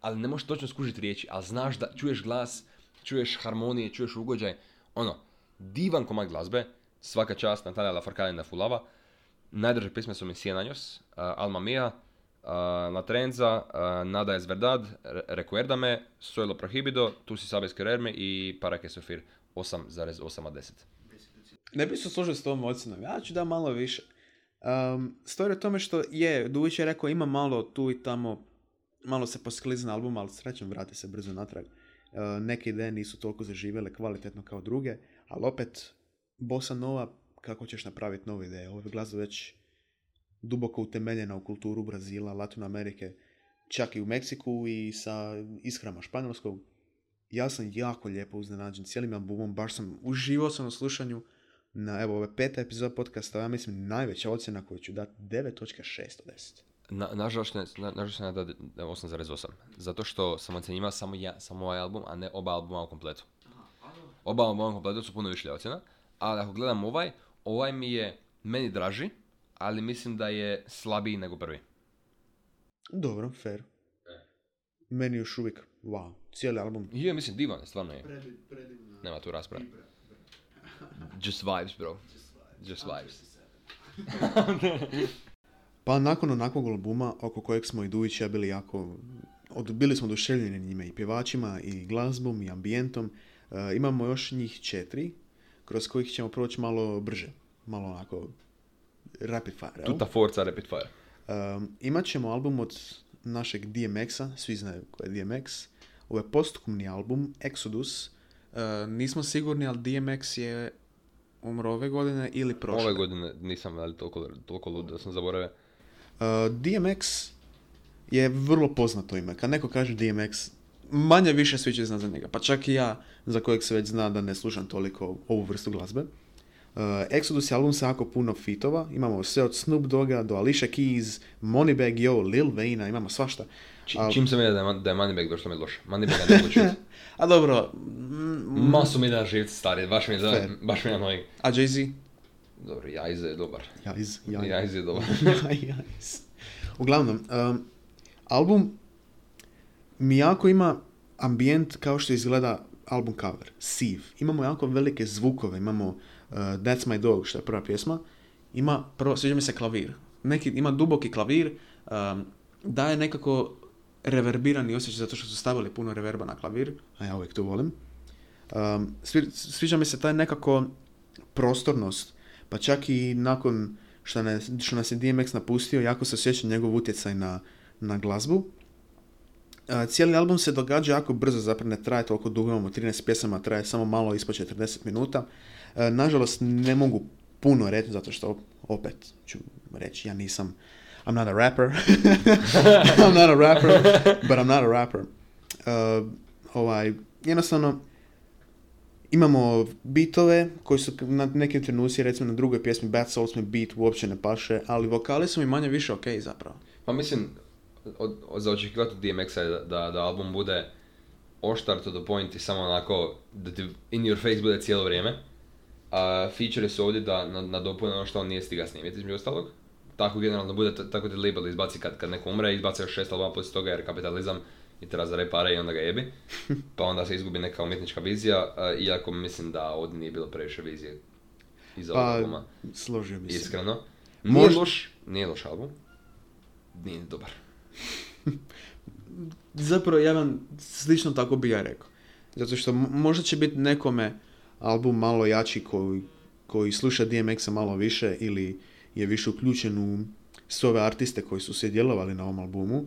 ali ne možeš točno skužiti riječi, ali znaš da čuješ glas, čuješ harmonije, čuješ ugođaj. Ono, divan komad glazbe, svaka čast Natalia Laforcade na Fulava. Najdraže pisme su mi Cien Años, uh, Alma Mia, uh, La Trenza, uh, Nada es verdad, Re- Recuérdame, Suelo prohibido, Tu si sabes quererme i Para que sufrir 8,8 od 10. Ne bih se složio s tom ocjenom, ja ću da malo više. Um, o tome što je, Duvić je rekao ima malo tu i tamo, malo se posklizne album, ali srećom vrati se brzo natrag. Uh, neke ideje nisu toliko zaživjele kvalitetno kao druge, ali opet, bossa nova, kako ćeš napraviti nove ideje? Ovo je glazba već duboko utemeljena u kulturu Brazila, Latino Amerike, čak i u Meksiku i sa ishrama španjolskog. Ja sam jako lijepo uznenađen cijelim albumom, baš sam, uživao sam u slušanju, na, evo, ove peta epizoda podcasta, ja mislim najveća ocjena koju ću dati 9.6 od 10. Na, nažalost, ne, na, nažalost ne da 8,8. Zato što sam ocjenjivao samo, ja, samo ovaj album, a ne oba albuma u kompletu. Oba albuma u kompletu su puno više ocjena, ali ako gledam ovaj, ovaj mi je meni draži, ali mislim da je slabiji nego prvi. Dobro, fair. Meni još uvijek, wow, cijeli album. Je, mislim, divan je, stvarno je. Prediv, predivna. Nema tu rasprave. Just vibes, bro. Just Just vibes. I'm vibes. <laughs> Pa nakon onakvog albuma, oko kojeg smo i Dujić ja bili jako, od, bili smo oduševljeni njime i pjevačima, i glazbom, i ambijentom, e, imamo još njih četiri, kroz kojih ćemo proći malo brže, malo onako rapid fire? Tuta Forza Rapid Fire. Um, imat ćemo album od našeg DMX-a, svi znaju ko je DMX. Ovo je postkumni album, Exodus. Uh, nismo sigurni, ali DMX je umro ove godine ili prošle. Ove godine nisam ali toliko, toliko lud da sam zaboravio. Uh, DMX je vrlo poznato ime. Kad neko kaže DMX, manje više svi će znati za njega. Pa čak i ja, za kojeg se već zna da ne slušam toliko ovu vrstu glazbe. Uh, Exodus je album sa jako puno fitova. Imamo sve od Snoop Dogga do Alicia Keys, Moneybag Yo, Lil Wayne, imamo svašta. Či, Al- Čim sam vidio da je, da je Moneybag došlo mi loše. Moneybaga ne mogu čuti. <laughs> A dobro, mm, Masu mi da živci stari, baš mi je, baš mi je a Jay-Z? Dobro, Jajze je dobar. Jajz, jajz. <laughs> Jajze je dobar. <laughs> Jajz. Uglavnom, um, album mi jako ima ambijent kao što izgleda album cover, siv. Imamo jako velike zvukove, imamo uh, That's My Dog, što je prva pjesma. Ima, prvo, sviđa mi se klavir. Neki, ima duboki klavir, um, daje nekako reverbirani osjećaj zato što su stavili puno reverba na klavir, a ja uvijek to volim. Um, svi- sviđa mi se taj nekako prostornost, pa čak i nakon što, ne, što nas je DMX napustio, jako se osjeća njegov utjecaj na, na glazbu. Cijeli album se događa jako brzo, zapravo ne traje toliko dugo, imamo 13 pjesama, traje samo malo ispod 40 minuta. Nažalost, ne mogu puno reći, zato što opet ću reći, ja nisam, I'm not a rapper, <laughs> I'm not a rapper, but I'm not a rapper. Uh, ovaj, jednostavno, imamo bitove koji su na nekim trenuci, recimo na drugoj pjesmi Bad Souls mi beat uopće ne paše, ali vokali su mi manje više ok zapravo. Pa mislim, od, od, za očekivati od DMX-a da, da, da album bude oštar to the point i samo onako da ti in your face bude cijelo vrijeme. A feature su ovdje da na- nadopune ono što on nije stiga snimiti između ostalog. Tako generalno bude, tako ti label izbaci kad, kad neko umre, izbaci još šest albuma poslije toga jer kapitalizam i treba za pare i onda ga jebi. <laughs> Pa onda se izgubi neka umjetnička vizija, iako mislim da ovdje nije bilo previše vizije iza ovog Pa, albuma. složio bi se. Iskreno. Nije Možda- loš, nije loš album. Nije ni dobar. <laughs> Zapravo, ja vam slično tako bi ja rekao. Zato što možda će biti nekome album malo jači koji, koji sluša DMX-a malo više ili je više uključen u sve ove artiste koji su se djelovali na ovom albumu.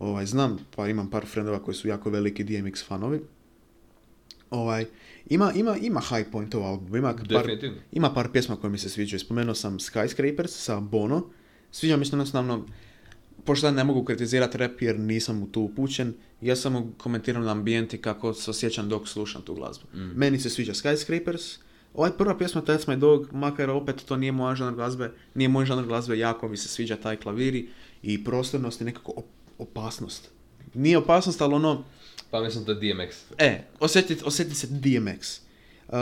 Ovaj, znam, pa imam par frendova koji su jako veliki DMX fanovi. Ovaj, ima, ima, ima high point u albumu, ima par, ima par pjesma koje mi se sviđaju. Spomenuo sam Skyscrapers sa Bono. Sviđa mi se jednostavno, pošto ne mogu kritizirati rap jer nisam u tu upućen, ja samo komentiram na ambijenti kako se osjećam dok slušam tu glazbu. Mm. Meni se sviđa Skyscrapers. Ovaj prva pjesma That's My Dog, makar opet to nije moja žanr glazbe, nije moj žanr glazbe, jako mi se sviđa taj klaviri i prostornost i nekako op- opasnost. Nije opasnost, ali ono, Pa mislim da je DMX. E, osjeti, osjeti se DMX. Uh,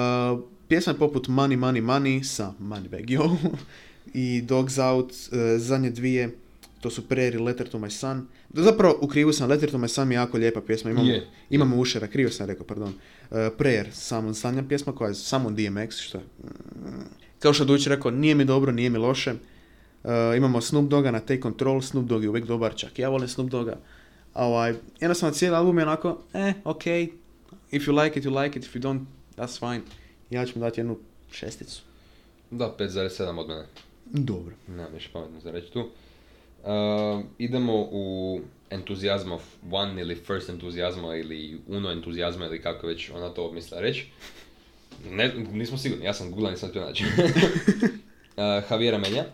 pjesme poput Money, Money, Money sa Moneybag Yo <laughs> i Dogs Out, uh, zadnje dvije, to su Prairie, Letter to my son. Zapravo, u krivu sam, Letter to my son je jako lijepa pjesma, imamo, Je. imamo ušera, krivo sam rekao, pardon. Uh, Prayer, samo zadnja pjesma koja je samo DMX, što je, mm, kao što je Dujić rekao, nije mi dobro, nije mi loše. Uh, imamo Snoop Dogga na Take Control, Snoop Dogg je uvijek dobar, čak ja volim Snoop Dogga. A Ovaj, jednostavno cijeli album je onako, eh, ok, if you like it, you like it, if you don't, that's fine. Ja ću mu dati jednu šesticu. Da, 5,7 od mene. Dobro. Nemam ništa pametno za reći tu. Uh, idemo u entuzijazmov one ili first entuzijazma ili uno entuzijazma ili kako već ona to misle reći. Ne, nismo sigurni, ja sam googla, nisam to naći. uh, <laughs> Javiera Menja.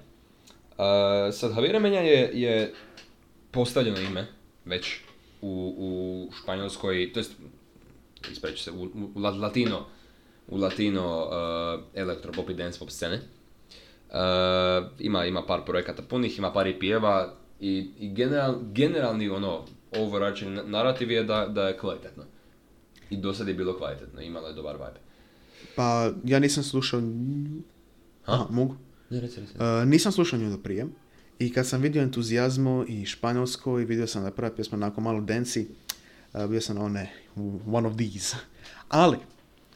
Uh, sad, Javiera Menja je, je postavljeno ime već u, u Španjolskoj, to jest, ispreći se, u, u la- latino u latino uh, elektropop i dance pop scene. Uh, ima, ima par projekata punih, ima par i pjeva i, i general, generalni ono overarching narativ je da, da je kvalitetno. I do sad je bilo kvalitetno, imalo je dobar vibe. Pa, ja nisam slušao... Aha, mogu? Uh, nisam slušao nju do prije. I kad sam vidio entuzijazmo i španjolsko i vidio sam da je prva pjesma onako malo densi, uh, bio sam one, one of these. Ali,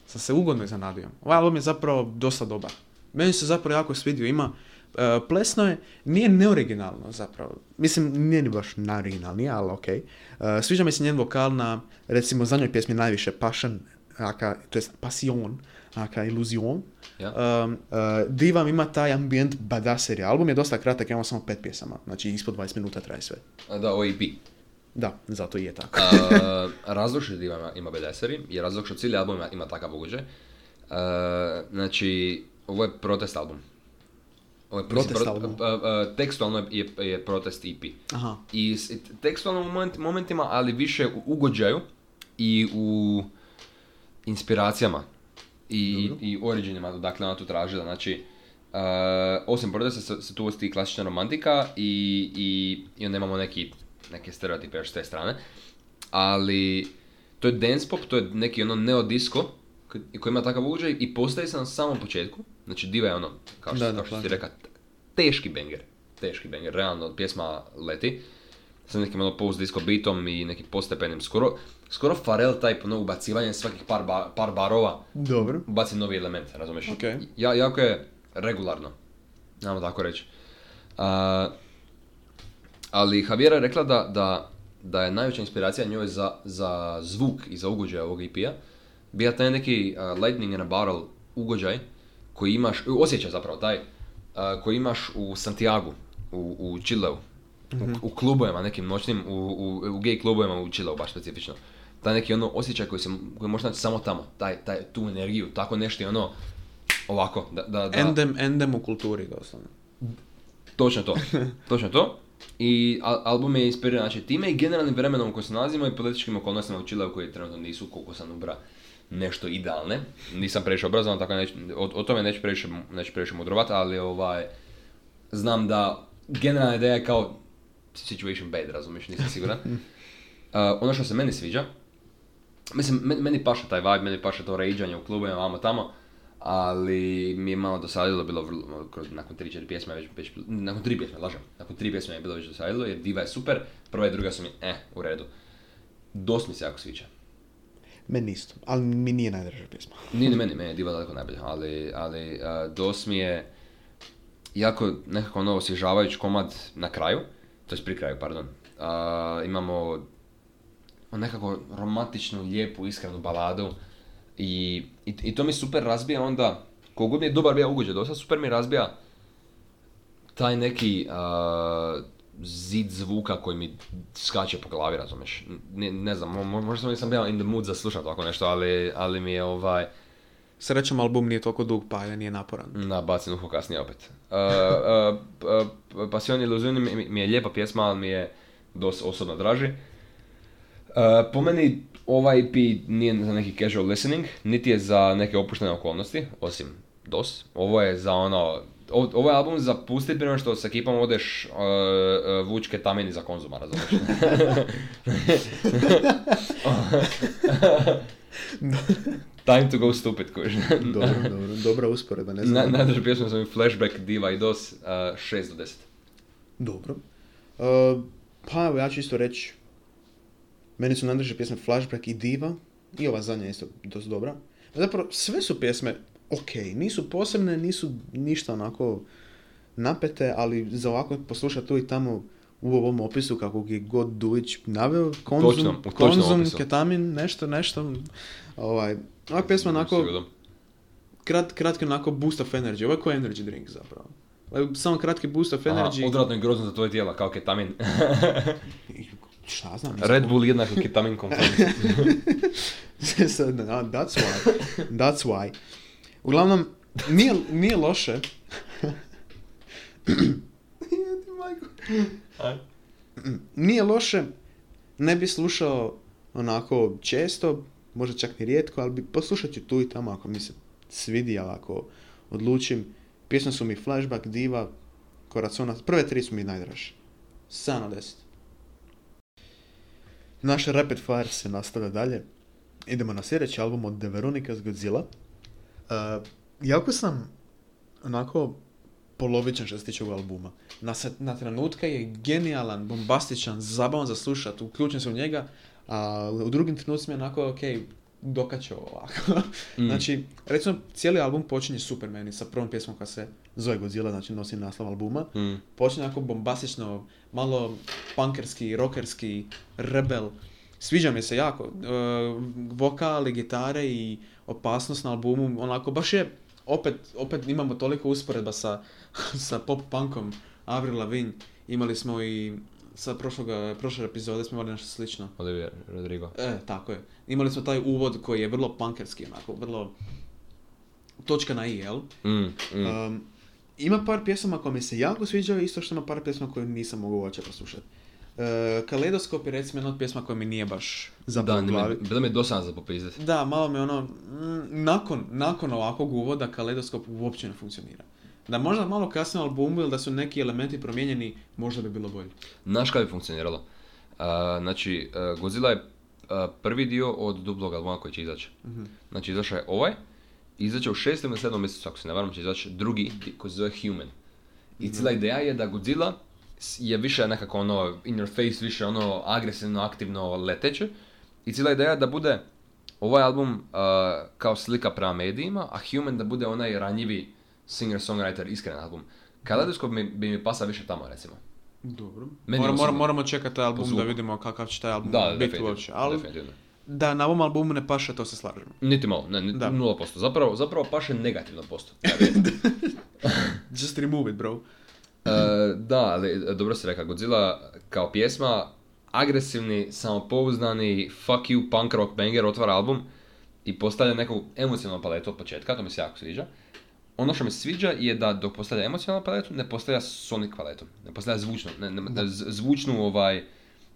sam se ugodno iznenadio. Ovaj album je zapravo dosta dobar. Meni se zapravo jako svidio. Ima, uh, plesno je, nije neoriginalno zapravo. Mislim, nije ni baš najoriginalnije, ali. Uh, sviđa mi se njen vokal na, recimo, zadnjoj pjesmi najviše, Passion, aka, to jest Passion, aka Illusion. Ja. Um, uh, Divam ima taj ambijent badaseri. Album je dosta kratak, imamo samo pet pjesama. Znači, ispod 20 minuta traje sve. A Da, ovo EP. Da, zato i je tako. Uh, razlog što ima, ima bedeseri je razlog što cijeli album ima, ima takav ugođaj. Uh, znači, ovo je protest album. Ovo je Protest mislim, album? uh, tekstualno je, je protest EP. Aha. I s- tekstualno u moment, momentima, ali više u ugođaju i u inspiracijama i, Dobro. i originima, dakle ona tu tražila, znači uh, osim protesta se, se tu usti i klasična romantika i, i, i onda imamo neki, neke stereotipe još s te strane, ali to je dance pop, to je neki ono neodisko koji koji ima takav ugođaj i postaje se na samom početku, znači diva je ono, kao što, Da, da, kao što si rekao, teški banger, teški banger, realno pjesma leti sa nekim ono post disco beatom i nekim postepenim, skoro, skoro Pharrell type ono ubacivanje svakih par, ba- par barova, Dobro. ubaci novi element, razumiješ? Ok. Ja, jako je regularno, znamo tako reći. A, ali Javiera je rekla da, da, da je najveća inspiracija njoj za, za zvuk i za ugođaj ovog EP-a bija taj neki uh, lightning in a barrel ugođaj koji imaš, osjećaj zapravo taj, uh, koji imaš u Santiago, u, u Chileu, u, u klubovima nekim noćnim, u, u, u gay klubovima u Chileu baš specifično. Taj neki ono osjećaj koji, se, koji možeš naći samo tamo, taj, taj, tu energiju, tako nešto i ono, ovako, da, da, da. Endem, endem u kulturi, doslovno. Točno to, točno to. I al- album je inspiriran znači, time i generalnim vremenom u kojem se nalazimo i političkim okolnostima u Čileu koji trenutno nisu, koliko sam ubra, nešto idealne. Nisam previše obrazovan, tako neć, o, o tome neću previše, neću previše mudrovat, ali ovaj, znam da generalna ideja je kao situation bad, razumiješ, nisam siguran. <laughs> Uh, ono što se meni sviđa, mislim, meni, meni paša taj vibe, meni paša to rageanje u klubovima, vamo tamo, ali mi je malo dosadilo bilo vrlo, kroz, nakon 3-4 pjesme već, već, nakon 3 pjesme, lažem, nakon 3 pjesme je bilo već dosadilo jer Diva je super, prva i druga su mi, eh, u redu. Dos mi se jako sviđa. Meni isto, ali mi nije najdraža pjesma. <laughs> Nije ni meni, meni je Diva daleko najbolja, ali, ali uh, Dos mi je jako nekako ono osvježavajući komad na kraju, to je pri kraju, pardon. Uh, imamo nekako romantičnu, lijepu, iskrenu baladu i, i, i to mi super razbija onda, kogod mi je dobar bio ugođaj dosta, super mi razbija taj neki uh, zid zvuka koji mi skače po glavi, razumiješ. Ne, ne znam, mo- mo- možda nisam bio in the mood za slušat tako nešto, ali, ali mi je ovaj, Srećom, album nije toliko dug, pa je nije naporan. na bacin uho kasnije opet. Uh, uh, Passion Illusion mi, je lijepa pjesma, ali mi je dosta osobno draži. Uh, po meni ovaj EP nije za neki casual listening, niti je za neke opuštene okolnosti, osim DOS. Ovo je za ono, o- ovo je album za pustit prije što s ekipom odeš uh, uh, vuč ketamin iza konzuma, razumiješ? <laughs> <laughs> <laughs> Time to go stupid, kužiš. <laughs> dobro, dobro, dobra usporedba, ne Na, znam. najdraža pjesma su mi Flashback, Diva i DOS, uh, 6 do 10. Dobro. Uh, pa evo, ja ću isto reći, meni su najdraže pjesme Flashback i Diva, i ova zadnja je isto dosta dobra. Zapravo, sve su pjesme ok, nisu posebne, nisu ništa onako napete, ali za ovako poslušati tu i tamo u ovom opisu kako je god Dujić naveo, konzum, Točno, konzum ketamin, nešto, nešto. Ovaj, ova pjesma onako, krat, kratki onako boost of energy, ovo je ko energy drink zapravo. Ovo je Samo kratki boost of Aha, energy. odvratno i grozno za tvoje tijelo, kao ketamin. <laughs> Šta znam, Red Bull jednako ketamin <laughs> da, that's why. That's why. Uglavnom, nije, nije loše. nije loše. Ne bi slušao onako često. Možda čak ni rijetko, ali bi poslušat ću tu i tamo ako mi se svidi, ali ako odlučim. Pjesme su mi Flashback, Diva, Corazona, prve tri su mi najdraže. 7 na 10. Naš Rapid Fire se nastavlja dalje. Idemo na sljedeći album od The Veronicas Godzilla. Uh, jako sam onako polovičan što se tiče ovog albuma. Na, na trenutke je genijalan, bombastičan, zabavan za slušat, uključen se u njega, a u drugim trenucima je onako, ok, dokaće ovo ovako. Mm. Znači, recimo, cijeli album počinje super meni sa prvom pjesmom koja se zove Godzilla, znači nosi naslov albuma. Mm. Počinje onako bombastično, malo punkerski, rockerski, rebel. Sviđa mi se jako. E, vokali, gitare i opasnost na albumu, onako, baš je, opet, opet imamo toliko usporedba sa, <laughs> sa pop punkom Avril Lavigne. Imali smo i sa prošloga, prošle epizode smo imali nešto slično. Olivia Rodrigo. E, tako je. Imali smo taj uvod koji je vrlo punkerski, onako, vrlo točka na i, jel? Mm, mm. Um, ima par pjesama koje mi se jako sviđaju, isto što ima par pjesama koje nisam mogao uopće poslušati. Uh, Kaleidoskop je recimo jedna od pjesma koja mi nije baš zapala da, glavi. bilo mi je dosadno za popizdet. Da, malo me ono, mm, nakon, nakon ovakvog uvoda Kaleidoskop uopće ne funkcionira. Da možda malo kasnije albumu ili da su neki elementi promijenjeni, možda bi bilo bolje. Znaš kako bi funkcioniralo? A, znači, a, Godzilla je a, prvi dio od dublog albuma koji će izaći. Mhm. Znači, izašao je ovaj, izaće u šestom ili sedmom mjesecu, ako se ne varam, će izaći drugi koji se zove Human. I cijela ideja je da Godzilla je više nekako ono in your face, više ono agresivno, aktivno leteće. I cijela ideja je da bude ovaj album a, kao slika prema medijima, a Human da bude onaj ranjivi singer-songwriter, iskren album. Kaleidoskop mi, bi mi pasa više tamo, recimo. Dobro. Meni Mora, mora, osobno. moramo čekati taj album da vidimo kakav će taj album Da, biti uopće. Ali definitivno. da na ovom albumu ne paše, to se slažem. Niti malo, ne, ni- Da. 0%. Zapravo, zapravo paše negativno posto. <laughs> <laughs> Just remove it, bro. E, da, ali e, dobro si rekao, Godzilla kao pjesma, agresivni, samopouzdani, fuck you, punk rock banger, otvara album i postavlja neku emocionalnu paletu od početka, to mi se jako sviđa. Ono što mi sviđa je da dok postavlja emocionalnu paletu, ne postavlja sonic paletu, ne postavlja zvučnu, ne, ne, zvučnu ovaj,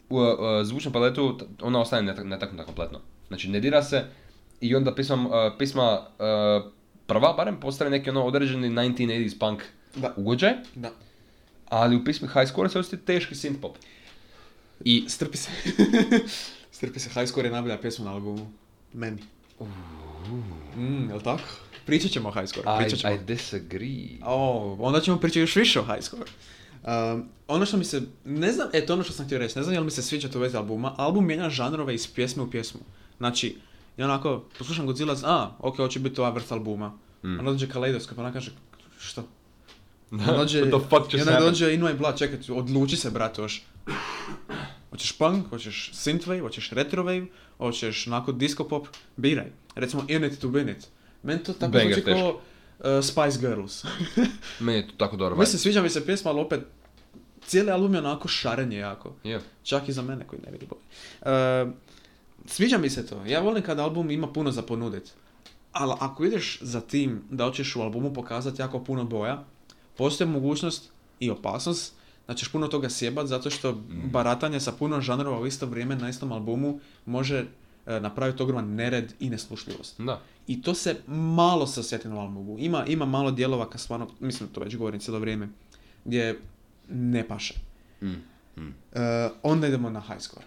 u, uh, zvučnu paletu, ona ostaje netak- netaknuta kompletno. Znači ne dira se i onda pisma, uh, pisma uh, prva barem postaje neki ono određeni 1980s punk Da. ugođaj, Da. ali u pismi High Score se osjeti teški synth pop. I Strpi se. <laughs> Strpi se, High Score je najbolja pjesma na albumu. Meni. Mm, jel tako? Pričat ćemo o High Score. Pričat ćemo. I, I disagree. O, onda ćemo pričati još više o High Score. Um, ono što mi se, ne znam, e to ono što sam htio reći, ne znam je li mi se sviđa to vezi albuma, album mijenja žanrove iz pjesme u pjesmu. Znači, ja onako, poslušam Godzilla, a, ok, hoće biti ova vrsta albuma. Mm. Onda dođe Kaleidoskop, ona kaže, što? Da, <laughs> Onda dođe, what the fuck i onda dođe In My Blood, čekaj, odluči se, brate, još. Hoćeš punk, hoćeš synthwave, hoćeš retrowave, hoćeš onako disco pop, biraj. Recimo In It to Win It. Meni to tako Banger, zvuči kao uh, Spice Girls. <laughs> Meni je to tako dobro. Mislim, sviđa mi se pjesma, ali opet, cijeli album je onako šarenje jako. Je. Čak i za mene koji ne vidi boje. E, sviđa mi se to. Ja volim kad album ima puno za ponudit. Ali ako ideš za tim da hoćeš u albumu pokazati jako puno boja, postoji mogućnost i opasnost da ćeš puno toga sjebat zato što baratanje sa puno žanrova u isto vrijeme na istom albumu može napraviti ogroman nered i neslušljivost. Da. I to se malo se osjeti na albumu. Ima, ima malo dijelova kad stvarno, mislim to već govorim cijelo vrijeme, gdje ne paše. Mm. Mm. E, onda idemo na high score.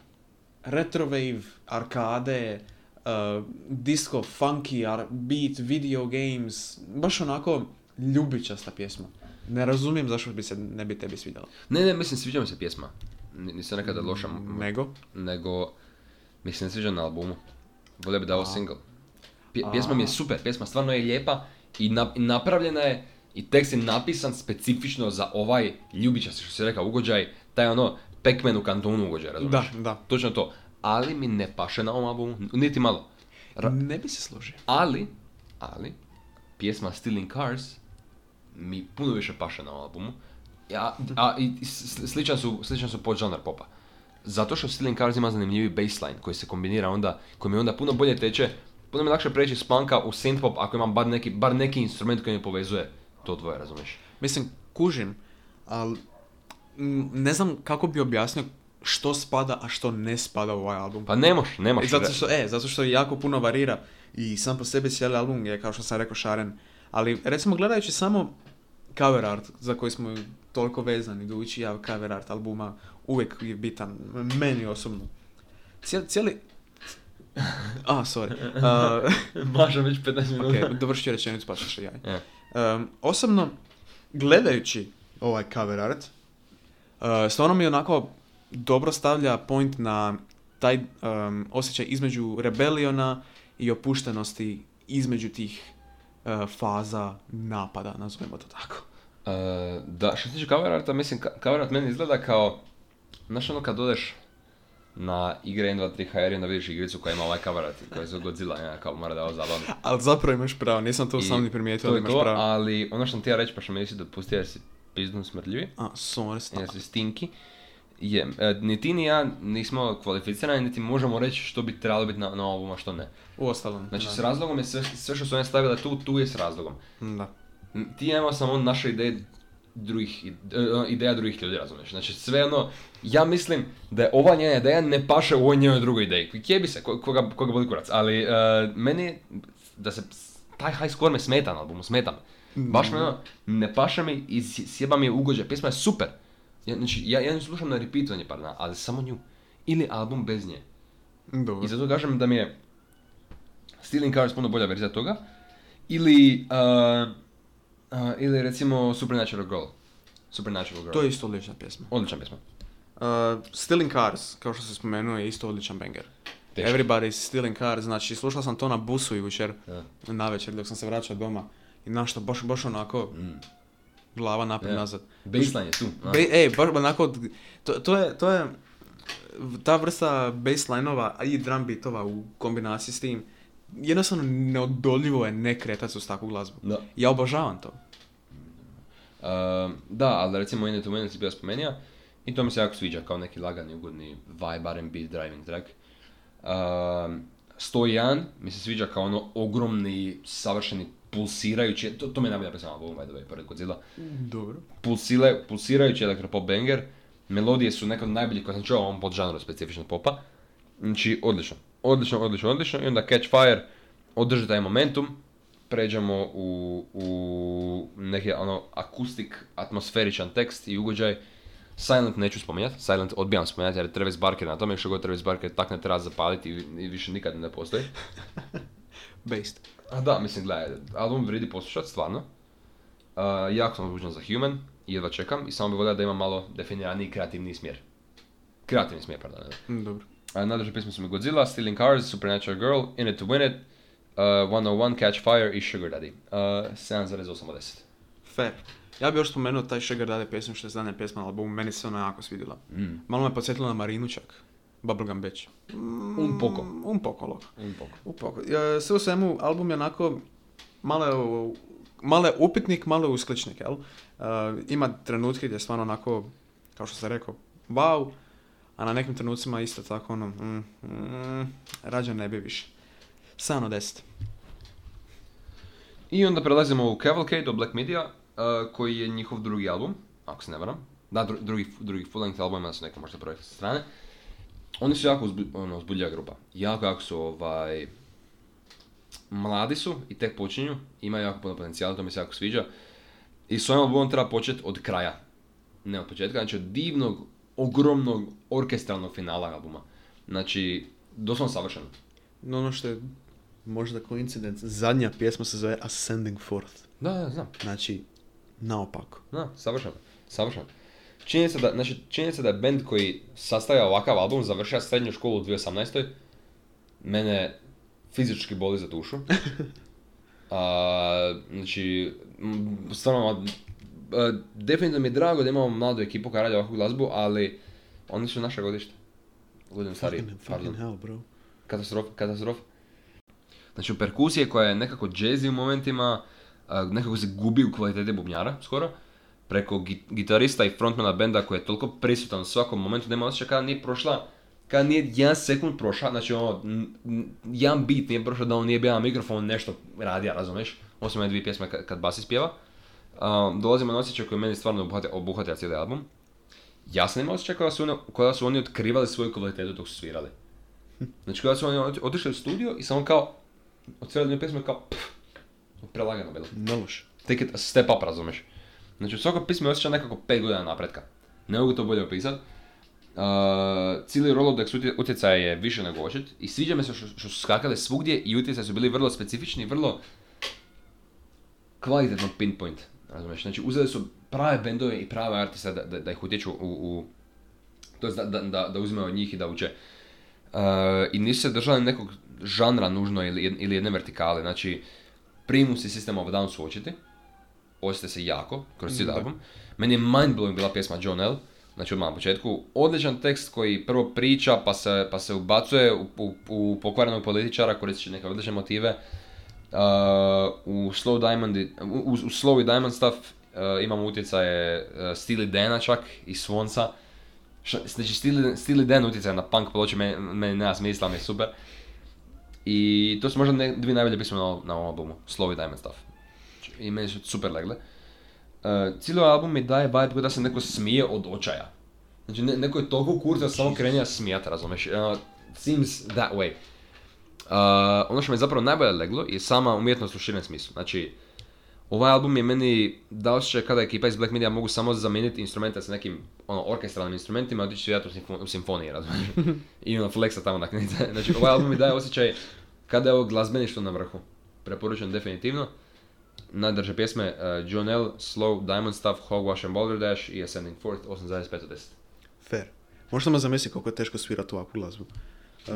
Retrowave, arkade, uh, disco, funky, ar- beat, video games, baš onako ljubičasta pjesma. Ne razumijem zašto bi se ne bi tebi svidjela. Ne, ne, mislim, sviđa mi se pjesma. Nisam nekada loša, m- Nego? nego, mislim, ne sviđa na albumu. Volio bi da A. single. Pje- pjesma mi je super, pjesma stvarno je lijepa i, na- i napravljena je i tekst je napisan specifično za ovaj ljubičasti, što si rekao, ugođaj, taj ono, Pac-Man u kantonu ugođaj, razumiješ? Da, da. Točno to. Ali mi ne paše na ovom albumu, niti malo. Ra- Ne bi se složio. Ali, ali, pjesma Stealing Cars mi puno više paše na ovom albumu. Ja, a i s- sličan su, sličan su podžanar popa. Zato što Stealing Cars ima zanimljivi baseline koji se kombinira onda, koji mi onda puno bolje teče, puno mi lakše preći s punka u synthpop ako imam bar neki, bar neki instrument koji mi povezuje to dvoje, razumiješ? Mislim, kužim, ali ne znam kako bi objasnio što spada, a što ne spada u ovaj album. Pa ne moš, ne moš. I zato što, e, zato što jako puno varira i sam po sebi cijeli album je, kao što sam rekao, šaren. Ali, recimo, gledajući samo cover art, za koji smo toliko vezani, idući ja cover art albuma, uvijek je bitan, meni osobno. Cijeli, cijeli... A, sorry. <laughs> Uh, Mašam već 15 <laughs> minuta. ok, dovršit ću rečenicu pa ćeš i ja. Ja. Um, osobno, gledajući ovaj cover art, uh, stvarno mi onako dobro stavlja point na taj um, osjećaj između rebeliona i opuštenosti između tih uh, faza napada, nazovimo to tako. E, da, što se tiče cover arta, mislim, cover art meni izgleda kao, znaš ono kad odeš na igre 1, 2, 3 HR i onda vidiš igricu koja ima ovaj cover art, koja je za Godzilla, ja, kao mora da ovo zabavno. <laughs> Ali zapravo imaš pravo, nisam to I sam ni primijetio, ali imaš to, pravo. ali ono što sam ti ja reći, pa što mi nisi dopustio jer si pizdun smrdljivi, A, sorry, jer stop. si stinki, je, e, ni ti ni ja nismo kvalificirani, niti možemo reći što bi trebalo biti na, na ovom, a što ne. U ostalom. Znači, da. s razlogom je sve, sve što su one stavile tu, tu je s razlogom. Da. Ti ja imao samo naše ideje drugih, e, ideja drugih ljudi, razumiješ? Znači, sve ono, ja mislim da je ova njena ideja ne paše u ovoj njenoj drugoj ideji. Kjebi se, ko- koga, koga boli kurac, ali e, meni, da se, taj high score me smeta na albumu, smeta me. Baš me ono, ne paše mi i sj- sjeba mi je ugođaj, pjesma je super. Ja, znači, ja, ja nju slušam na repeatovanje par dana, ali samo nju. Ili album bez nje. Dobro. I zato kažem da mi je Stealing Cars puno bolja verzija toga. Ili, uh, uh, ili recimo Supernatural Girl. Supernatural Girl. To je isto odlična pjesma. Odlična pjesma. Uh, Stealing Cars, kao što se spomenuo, je isto odličan banger. Teško. Everybody's Stealing Cars, znači slušao sam to na busu jučer, Da. na večer dok sam se vraćao doma. I znaš što, baš, baš onako, Mm. glava naprijed Ja. nazad. Baseline je tu. Be, ej, baš onako, to, to, je, to je ta vrsta bassline-ova a i drum beatova u kombinaciji s tim, jednostavno neodoljivo je ne kretat se uz takvu glazbu. Da. Ja obožavam to. Uh, da, ali recimo Minute to Minute si bio spomenuo i to mi se jako sviđa kao neki lagani, ugodni vibe R&B driving track. Uh, 101 mi se sviđa kao ono ogromni, savršeni, pulsirajući, to, to mi je najbolja pesma albumu, by the way, pored Godzilla. Dobro. Pulsile, pulsirajući elektropop banger, melodije su neke od najboljih koje sam čuo u ovom podžanru specifičnog popa. Znači, odlično, odlično, odlično, odlično. I onda Catch Fire održi taj momentum, pređemo u, u neki ono akustik, atmosferičan tekst i ugođaj. Silent neću spominjati, Silent odbijam spominjati jer je Travis Barker na tome, što god Travis Barker takne treba zapaliti i, i više nikad ne postoji. <laughs> Based. A da, mislim, gledaj, album vridi poslušat, stvarno. Uh, jako sam uzbuđen za Human, jedva čekam i samo bi volio da ima malo definiraniji kreativni smjer. Kreativni smjer, pardon. ne. Mm, Dobro. Uh, najdraže pjesme su mi Godzilla, Stealing Cars, Supernatural Girl, In It To Win It, uh, 101, Catch Fire i Sugar Daddy. Uh, 7,8 od 10. Fair. Ja bi još spomenuo taj Sugar Daddy pjesmu što je zadnja pjesma na albumu, meni se ona jako svidjela. Mm. Malo me podsjetila na Marinu čak. Bubblegum Bitch. Un poco. Un poco, lok. Un poco. Un poco. Sve u svemu, album je onako malo je, u- malo je upitnik, malo je uskličnik, jel? Uh, ima trenutke gdje je stvarno onako, kao što sam rekao, wow, a na nekim trenucima isto tako ono, mm, mm, ne bi više. 7 od 10. I onda prelazimo u Cavalcade od Black Media, uh, koji je njihov drugi album, ako se ne varam. Da, dru- drugi, drugi full length album, ima su neke možda projekte sa strane. Oni su jako uzbu, ono, uzbudljiva grupa. Jako, jako su ovaj... Mladi su i tek počinju, imaju jako puno potencijala, to mi se jako sviđa. I s ovim albumom treba početi od kraja. Ne od početka, znači od divnog, ogromnog, orkestralnog finala albuma. Znači, doslovno savršeno. No ono što je možda koincident, zadnja pjesma se zove Ascending Forth. Da, da, znam. Znači, naopako. Da, savršeno, savršeno. Činjenica da, znači, činjenica da je band koji sastavlja ovakav album završio srednju školu u 2018. Mene fizički boli za dušu. <laughs> A, znači, stvarno, a, definitivno mi je drago da imamo mladu ekipu koja radi ovakvu glazbu, ali oni su naše godište. Godinu stariji, pardon. fucking hell, bro. Katastrofa, katastrofa. Znači u perkusije koja je nekako jazzy u momentima, nekako se gubi u kvaliteti bubnjara skoro, preko gi- gitarista i frontmana benda koji je toliko prisutan u svakom momentu, nema osjećaja kada nije prošla, kada nije jedan sekund prošla, znači ono, jedan beat nije prošao da on nije bio na mikrofon, nešto radija, razumiješ? Osim ove dvije pjesme kad, kad basist pjeva. A, dolazimo na osjećaj koji meni stvarno obuhvatio, obuhvatio cijeli album. ja sam imao osjećaj kao da su, da su oni otkrivali svoju kvalitetu dok su svirali. <laughs> Znači kao da su oni oti- otišli u studio i samo kao, odsvirali jednu pjesmu i kao, pff, prelagano bilo. Ne loš. Take it a step up, razumeš? Znači u svakoj pismi osjećam nekako 5 godina napretka. Ne mogu to bolje opisat. Uh, cijeli Rolodex utje- utjecaja je više nego očit i sviđa mi se što, što su skakali svugdje i utjecaj su bili vrlo specifični i vrlo kvalitetno pinpoint. Razumeš? Znači uzeli su prave bendove i prave artiste da, da, da ih utječu u, u to da, da, da, od njih i da uče. Uh, I nisu se držali nekog žanra nužno ili, ili jedne vertikale. Znači, Primus i System of Down su očiti. Osjete se jako kroz cijeli album. Meni je mindblowing bila pjesma John L. Znači odmah na početku. Odličan tekst koji prvo priča pa se, pa se ubacuje u, u, u pokvarenog političara koristeći neke odlične motive. Uh, u Slow Diamond, u, u, Slow i Diamond stuff uh, imamo utjecaje uh, Steely Dana čak i Swansa. Znači Steely, Steely Dan utjecaj na punk ploče, meni, meni nema smisla, mi je super. I to su možda ne, dvije najbolje pisme na, na ovom albumu, Slow i Diamond stuff. I meni su super legle. Uh, cijeli ovaj album mi daje vibe da se neko smije od očaja. Znači ne, neko je toliko kurz da samo krenija smijati, razumeš? Uh, seems that way. Uh, ono što mi je zapravo najbolje leglo je sama umjetnost u širem smislu. Znači, ovaj album je meni dao osjećaj kada ekipa iz Black Media mogu samo zamijeniti instrumente sa nekim ono, orkestralnim instrumentima i otići svirati u, simfo- u simfoniji, razumiješ? <laughs> I ono flexa tamo naknite. <laughs> Znači, ovaj album mi daje osjećaj kada je ovo glazbeništvo na vrhu. Preporučujem definitivno. Najdrže pjesme uh, John L, Slow, Diamond Stuff, Hogwash and Boulder Dash i Ascending Forth 8.5 od 10. Fair. Možeš samo zamisliti koliko je teško svirati ovakvu glazbu.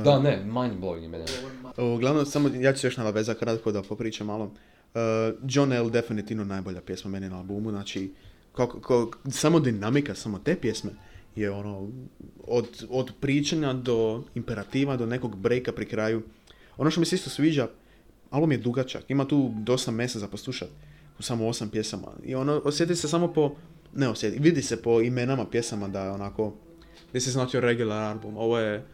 Da, ne, mind blowing je meni. Uglavnom, samo ja ću još nadovezati kratko da popričam malo. Uh, John L. definitivno najbolja pjesma meni na albumu, znači kako, kako- samo dinamika, samo te pjesme je ono, od, od pričanja do imperativa, do nekog breaka pri kraju. Ono što mi se isto sviđa, album je dugačak, ima tu dosta mesa za poslušat, u samo osam pjesama. I ono, osjeti se samo po, ne osjeti, vidi se po imenama pjesama da je onako, this is not your regular album, ovo je,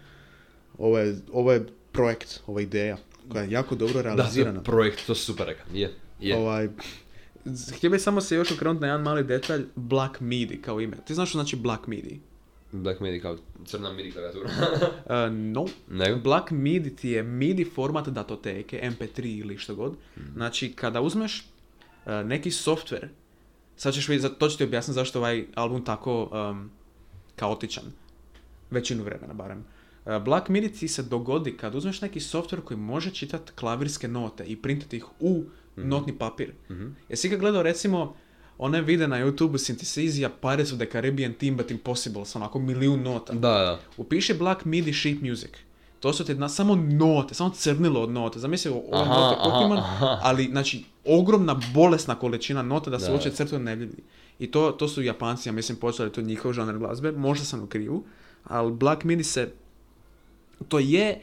ovo je, ovo je projekt, je ideja koja je jako dobro Da, to realizirana. je projekt, to super rekao. Je, je. Ovaj, htio bih samo se još okrenuti na jedan mali detalj, Black Midi kao ime. Ti znaš što znači Black Midi? Black Midi kao crna midi klavijatura. Uh, <laughs> no. Nego? Black Midi ti je MIDI format datoteke, MP3 ili što god. Znači, kada uzmeš uh, neki software, sad ćeš vidjeti, to ću ti objasniti zašto ovaj album tako um, kaotičan. Većinu vremena barem. Uh, Black Midi ti se dogodi kad uzmeš neki software koji može čitati klavirske note i printati ih u notni papir. Mhm. Jesi ga gledao recimo one vide na YouTube Synthesizia Pirates of the Caribbean Team but Impossible sa onako milijun nota. Da, da. Upiši Black Midi sheet music. To su ti na, samo note, samo crnilo od note. Zamisli ove Aha, note aha. ali znači ogromna bolesna količina nota da se uopće crtu ne vidi. I to, to su Japanci, ja mislim, počeli, to njihov žanr glazbe, možda sam u krivu, ali Black Midi se, to je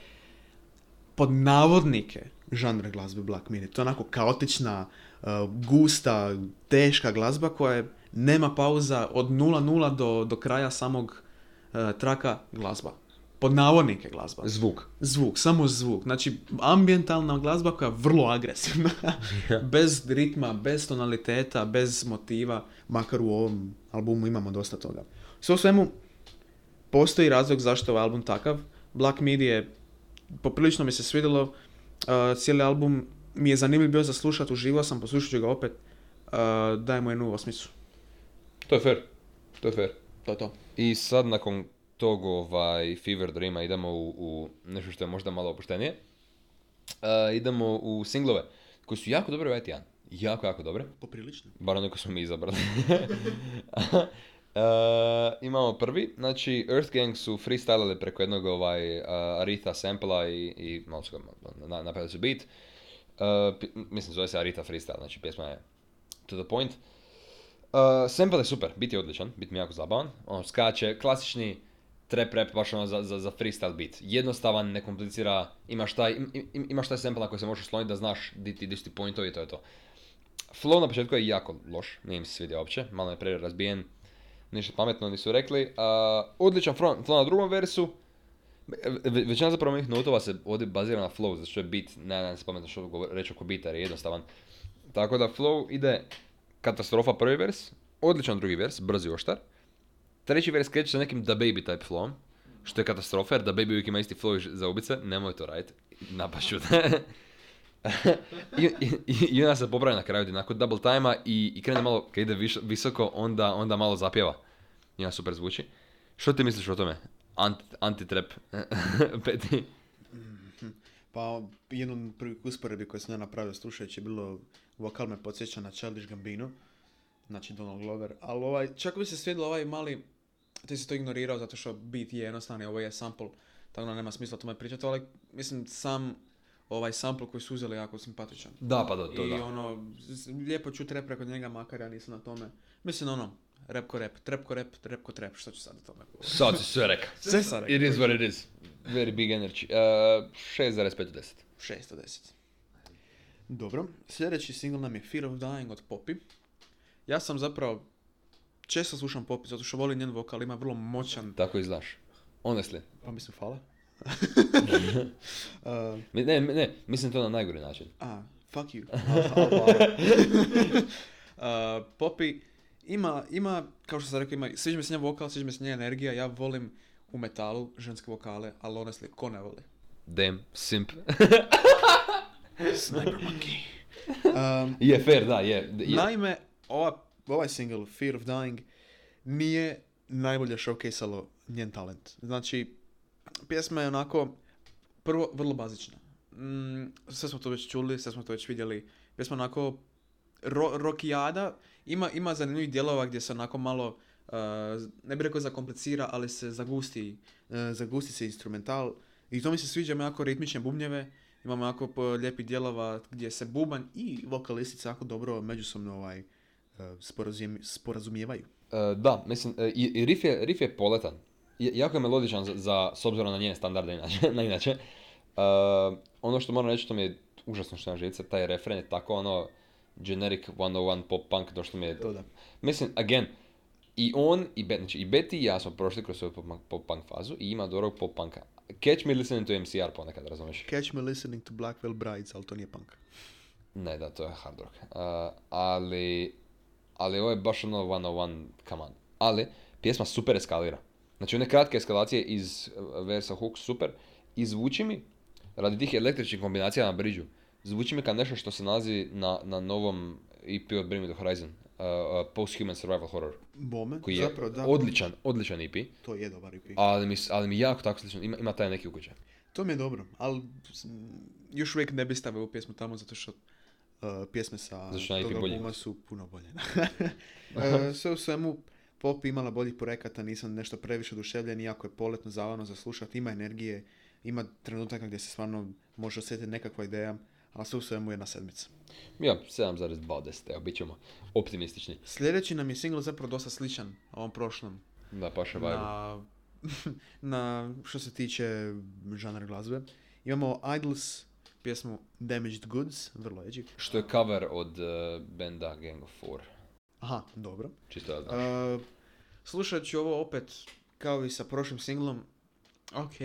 pod navodnike žanr glazbe Black Midi. To je onako kaotična, gusta, teška glazba koja je, nema pauza od 0-0 do, do kraja samog uh, traka glazba. Pod navodnike glazba. Zvuk. Zvuk, samo zvuk. Znači, ambientalna glazba koja je vrlo agresivna. <laughs> <laughs> bez ritma, bez tonaliteta, bez motiva. Makar u ovom albumu imamo dosta toga. Sve u svemu, postoji razlog zašto je ovaj album takav. Black Midi je, poprilično mi se svidjelo. Uh, cijeli album mi je zanimljiv bio za slušat, uživao sam, poslušat ću ga opet. Uh, dajem mu jednu osmicu. To je fair. To je fair. To je to. I sad nakon tog ovaj Fever Dreama idemo u, u nešto što je možda malo opuštenije. Uh, idemo u singlove koji su jako dobre ovaj tjedan. Jako, jako dobre. Poprilično. Bar ono koje smo mi izabrali. <laughs> Uh, imamo prvi, znači Earth Gang su freestylali preko jednog ovaj, uh, Aretha sampla i, i malo su ga na, napravili su beat. Uh, mislim zove se Aretha freestyle, znači pjesma je to the point. Uh, sample je super, bit je odličan, bit mi jako zabavan. On skače, klasični trap rap, baš ono za, za, za freestyle beat. Jednostavan, ne komplicira, imaš taj, im, im- imaš taj sample na koji se možeš sloniti da znaš di ti, di ti pointovi i to je to. Flow na početku je jako loš, nije mi se svidio uopće, malo je prerazbijen, ništa pametno nisu rekli. Uh, odličan flow na drugom versu, Ve- ve- većina zapravo mojih notova se ovdje bazira na flow, zato što je beat, ne, ne, se pametno što govor- reći oko beata jer je jednostavan. Tako da flow ide katastrofa prvi vers, odličan drugi vers, brzi oštar. treći vers kreće sa nekim Da Baby type flowom, što je katastrofa, jer Da Baby uvijek ima isti flow za ubice, nemoj to raditi, napašću te. <laughs> I, i, i, onda se popravi na kraju nakon double time i, i krene malo, kad ide viš- visoko, onda, onda malo zapjeva. I onda super zvuči. Što ti misliš o tome? Ant, anti-trap <laughs> peti. Pa jednu od prvih usporedbi koje sam ja napravio slušajući je bilo vokal me podsjeća na Childish Gambino, znači Donald Glover, ali ovaj, čak bi se svijedilo ovaj mali, ti si to ignorirao zato što beat je jednostavni, ovo je sample, tako da nema smisla o tome pričati, ali mislim sam ovaj sample koji su uzeli jako simpatičan. Da, pa da, to I da. ono, z- lijepo čuti rap preko njega, makar ja nisam na tome. Mislim ono, rap ko rap, trap ko rap, trap ko trap, što ću sad o tome govoriti? Sad si sve rekao. Sve sam rekao. It is what it is. Very big energy. Uh, 6,5 od 10. 6 od 10. Dobro, sljedeći single nam je Fear of Dying od Poppy. Ja sam zapravo, često slušam Poppy zato što volim njen vokal, ima vrlo moćan, Tako i znaš. Honestly. pa mislim hvala. <laughs> uh, Ne, ne, mislim to na najgori način. a, fuck you. <laughs> <laughs> Uh, Poppy ima, ima, kao što sam rekao, ima, sviđa mi se njen vokal, sviđa mi se njena energija, ja volim u metalu ženske vokale, ali honestly, ko ne voli? Damn, simp. Sniper Monkey. Um, <laughs> je, fair, da, je. je. Naime, ova, ovaj single, Fear of Dying, nije najbolje showcase-alo njen talent. Znači, pjesma je onako, prvo, vrlo bazična. Mm, sve smo to već čuli, sve smo to već vidjeli. Pjesma onako, ro, rokijada, ima, ima zanimljivih dijelova gdje se onako malo, uh, ne bih rekao zakomplicira, ali se zagusti, uh, zagusti se instrumental. I to mi se sviđa, jako ritmične bubnjeve, imamo jako lijepih dijelova gdje se bubanj i vokalistica jako dobro međusobno ovaj, uh, sporazum, sporazumijevaju. Da, mislim, i, i riff, je, riff je poletan. Jako je melodičan za, za, s obzirom na njene standarde inače. <laughs> na inače. Ono što moram reći, to mi je užasno što na živce, taj refren je tako ono generic 101 pop punk, došlo mi je... To da. Mislim, again, i on, i, Bet, znači, i Betty i ja smo prošli kroz svoju pop, punk- fazu i ima dobrog pop punka. Catch me listening to MCR ponekad, razumiješ? Catch me listening to Blackwell Brides, ali to nije punk. Ne, da, to je hard rock. Uh, ali, ali ovo je baš ono 101 come on. Ali, pjesma super eskalira. Znači, one kratke eskalacije iz uh, versa hook super. I zvuči mi, radi tih električnih kombinacija na bridžu, zvuči mi kao nešto što se nalazi na, na novom EP od Bring Me The Horizon. Uh, uh, Post-Human Survival Horror. Bome, Koji je zapravo da. odličan, odličan EP. To je dobar EP. Ali mi, ali mi jako tako slično, ima, ima taj neki ukućaj. To mi je dobro, ali još uvijek ne bi stavio ovu pjesmu tamo zato što uh, pjesme sa Zato što na tog EP bolji. albuma su puno bolje. <laughs> Uh, sve u svemu, pop imala boljih projekata, nisam nešto previše oduševljen, iako je poletno zavano za slušat, ima energije, ima trenutaka gdje se stvarno može osjetiti nekakva ideja, ali sve u svemu jedna sedmica. Ja, 7,2 od 10, evo, bit ćemo optimistični. Sljedeći nam je single zapravo dosta sličan ovom prošlom. Da, vibe. na, <laughs> na što se tiče žanra glazbe. Imamo Idols, pjesmu Damaged Goods, vrlo edgy. Što je cover od uh, benda Gang of Four. Aha, dobro. Čisto da znaš. Uh, slušat ću ovo opet kao i sa prošlim singlom. Ok,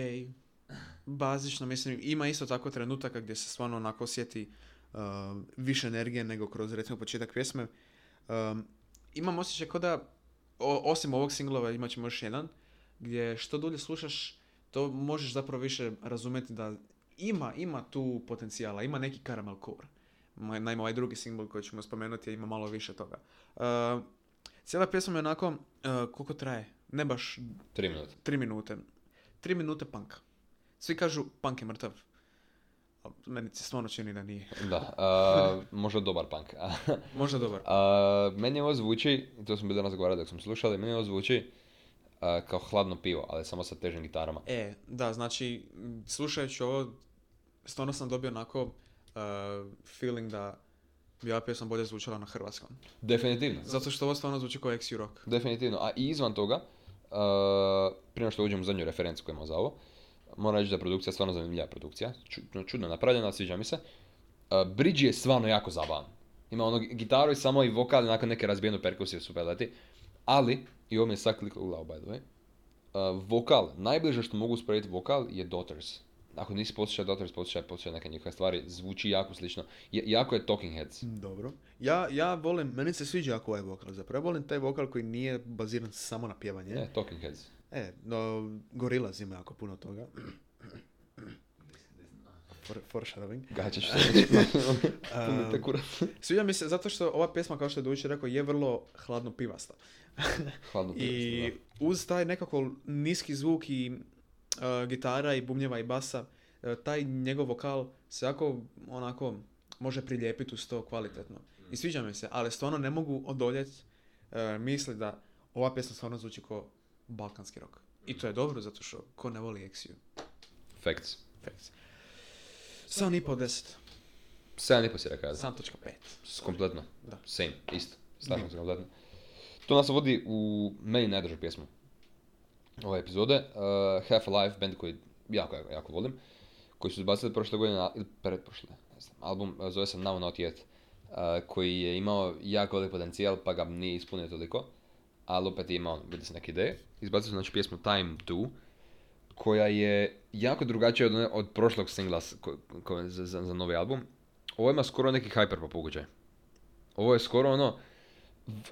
bazično, mislim, ima isto tako trenutaka gdje se stvarno onako osjeti uh, više energije nego kroz recimo početak pjesme. Um, imam osjećaj kao da, o- osim ovog singlova imat ćemo još jedan, gdje što dulje slušaš, to možeš zapravo više razumjeti da ima, ima tu potencijala, ima neki caramel core. Naime, ovaj drugi single koji ćemo spomenuti ima malo više toga. Uh, cijela pjesma je onako, uh, koliko traje? Ne baš Tri minute. tri minute. Tri minute punk. Svi kažu punk je mrtav. Ali meni se stvarno čini da nije. Da, uh, možda dobar punk. <laughs> Možda dobar. Uh, meni ovo zvuči, to smo bili danas govorili dok smo slušali, meni ovo zvuči uh, kao hladno pivo, ali samo sa težim gitarama. E, da, znači, slušajući ovo, stvarno sam dobio onako feeling da bi ova pjesma bolje zvučala na hrvatskom. Definitivno. Zato što ovo stvarno zvuči kao XU rock. Definitivno. A i izvan toga, uh, prije što uđem u zadnju referenciju koju imamo za ovo, moram reći da je produkcija stvarno zanimljiva produkcija. Ču- čudno napravljena, sviđa mi se. Uh, bridge je stvarno jako zabavan. Ima ono gitaru i samo i vokal, nakon neke razbijenu perkusiju super leti. Ali, i ovo mi je sad kliklo u glavu, by the way, uh, vokal, najbliže što mogu usporediti vokal je Daughters. ako nisi poslušao Doctors, poslušaj, poslušaj neke njihove stvari, zvuči jako slično. Ja- jako je Talking Heads. Dobro. Ja, ja volim, meni se sviđa jako ovaj vokal zapravo. Ja volim taj vokal koji nije baziran samo na pjevanje. Ne, Talking Heads. E, no, Gorillaz ima jako puno toga. For, foreshadowing. Gaćeš <laughs> se kurac. Sviđa mi se zato što ova pjesma, kao što je Dujić rekao, je vrlo hladno pivasta. Hladno <laughs> I pivasta, uz taj nekako niski zvuk i uh, gitara i bubnjeva i basa, uh, taj njegov vokal se jako onako može prilijepiti uz to kvalitetno. I sviđa mi se, ali stvarno ne mogu odoljeti uh, misli da ova pjesma stvarno zvuči kao balkanski rock. I to je dobro zato što ko ne voli Exiju. Facts. Facts. 7,5 od 10. 7,5 si rekao. ja. 7.5. S- Kompletno. Da. Same, isto. Slažem se kompletno. To nas vodi u meni najdržu pjesmu ove epizode. Uh, Half Alive, band koji jako, jako, jako volim. Koji su izbacili prošle godine, ili pretprošle, ne znam. Album uh, zove se Now Not Yet. uh, koji je imao jako velik potencijal, pa ga nije ispunio toliko. Ali opet je imao, vidi se neke ideje. Izbacili su znači pjesmu Time 2, koja je jako drugačija od, od prošlog singla ko- ko- za, za, za novi album. Ovo ima skoro neki hyperpop ugođaj. Ovo je skoro ono,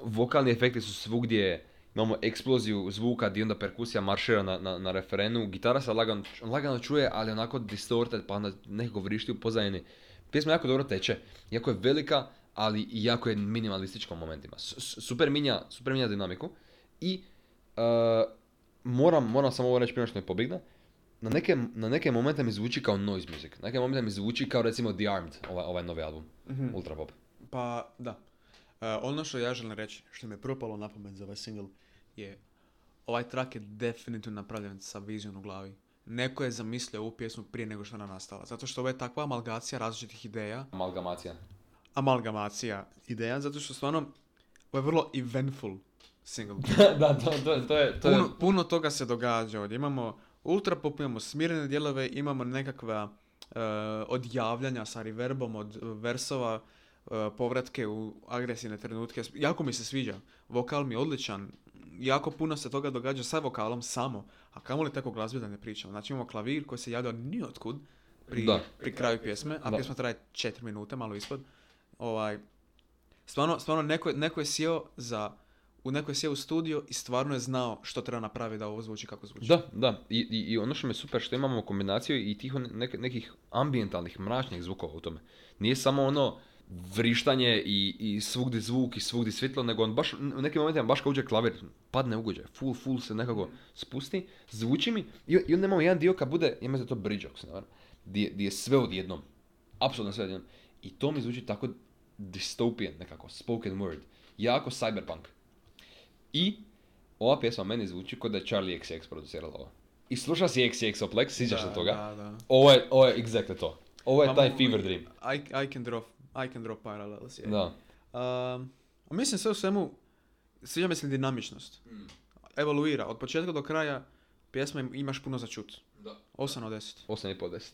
vokalni efekti su svugdje, imamo eksploziju zvuka gdje onda perkusija maršira na, na, na referenu, gitara se lagano, lagano čuje, ali onako distorted, pa onda nekako vrišti u pozadini. Pjesma jako dobro teče, jako je velika, ali i jako je minimalistička u momentima. Super minja, super minja dinamiku i uh, moram, moram samo ovo reći prije što me pobigne, na neke, na neke momente mi zvuči kao noise music, na neke momente mi zvuči kao recimo The Armed, ovaj, ovaj novi album, Mhm. Ultra Pop. Pa, da. E, ono što ja želim reći, što mi je propalo na pamet za ovaj single, je ovaj track je definitivno napravljen sa vizijom u glavi. Neko je zamislio ovu pjesmu prije nego što je ona nastala. Zato što ovo je takva amalgacija različitih ideja. Amalgamacija. Amalgamacija ideja, zato što stvarno ovo je vrlo eventful single. <laughs> da, to, to, to je... To je Puno, puno toga se događa ovdje. Imamo ultra pop, imamo smirene dijelove, imamo nekakva e, odjavljanja sa reverbom od versova, e, povratke u agresivne trenutke. Jako mi se sviđa. Vokal mi je odličan. Jako puno se toga događa sa vokalom samo. A kamoli tako glazbe da ne pričam. Znači imamo klavir koji se javlja ni otkud pri, Da. pri kraju pjesme, a Da. pjesma traje 4 minute, malo ispod. Ovaj, stvarno, stvarno neko, neko je sjeo za u neko je sjeo u studio i stvarno je znao što treba napraviti da ovo zvuči kako zvuči. Da, da. I, i, I ono što mi je super što imamo kombinaciju i tih nek- nekih ambientalnih, mračnih zvukova u tome. Nije samo ono vrištanje i, i svugdje zvuk i svugdje svjetlo, nego on baš u nekim momentima baš kao uđe klavir, padne ugođaj, full, full se nekako spusti, zvuči mi i, i onda imamo jedan dio kad bude, ja mislim da to bridge, ako se ne varam, gdje je sve odjednom, apsolutno sve odjednom. I to mi zvuči tako dystopian nekako, spoken word, jako cyberpunk. I ova pjesma meni zvuči kao da je Charlie XX producirala ovo. I sluša si XX Oplex, sjećaš se toga? Da, da. Ovo je, ovo je exactly to. Ovo je Pa taj fever dream. I, I can draw, I can draw parallels. je. Da. Um, mislim sve u svemu, sviđa mi se dinamičnost. Evoluira. Od početka do kraja pjesma im- imaš puno za čut. Da. 8 od 10. 8,5 10.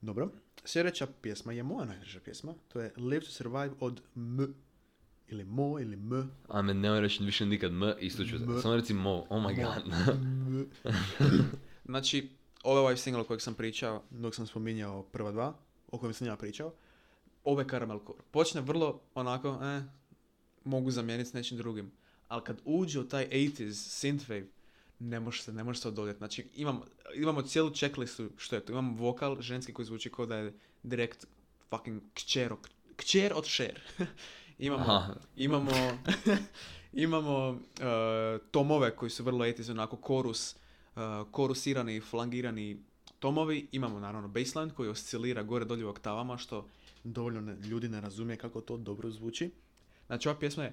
Dobro. Sljedeća pjesma je moja najdraža pjesma. To je Live to Survive od M. Ili Mo ili M. A me nemoj reći više nikad M i sluču. M. Samo reci Mo, oh my god. <laughs> Znači, ovo je ovaj single kojeg sam pričao dok sam spominjao prva dva, o kojem sam ja pričao. Ovo je Caramel Core. Počne vrlo onako, eh, mogu zamijeniti s nečim drugim. Ali kad uđe u taj 80s synthwave, ne može se, ne može se odoljeti. Znači, imam, imamo cijelu checklistu što je to. Imamo vokal ženski koji zvuči kao da je direkt fucking kćer, kćer od Cher. <laughs> imamo, Aha. imamo, <laughs> imamo e, tomove koji su vrlo etiz, onako korus, e, korusirani, flangirani tomovi. Imamo naravno baseline koji oscilira gore dolje u oktavama, što dovoljno ne- ljudi ne razumije kako to dobro zvuči. Znači, ova pjesma je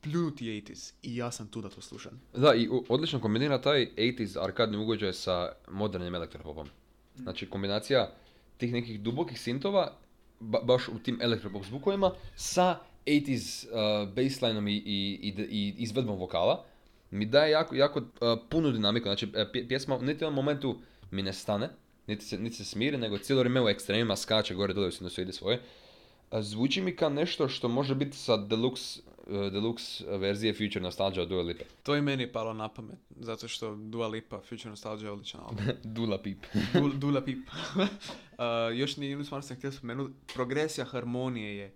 pljunuti 80s i ja sam tu da to slušam. Da, i u- odlično kombinira taj 80s arkadni ugođaj sa modernim elektropopom. Znači, kombinacija tih nekih dubokih sintova, ba- baš u tim elektropop zvukovima, sa 80s uh, basslineom i, i, i, izvedbom vokala, mi daje jako, jako uh, punu dinamiku. Znači, e, pje- pjesma u niti jednom momentu mi ne stane, niti se, niti se smiri, nego cijelo vrijeme u ekstremima skače gore dole u sinusoidi svoje. Zvuči mi kao nešto što može biti sa deluxe deluxe verzije Future Nostalgia od Dua Lipa. To je meni palo na pamet, zato što Dua Lipa, Future Nostalgia je odličan album. <laughs> Dula Pip. Dul, Dula Pip. uh, <laughs> još ni jednu stvar sam htio spomenuti, progresija harmonije je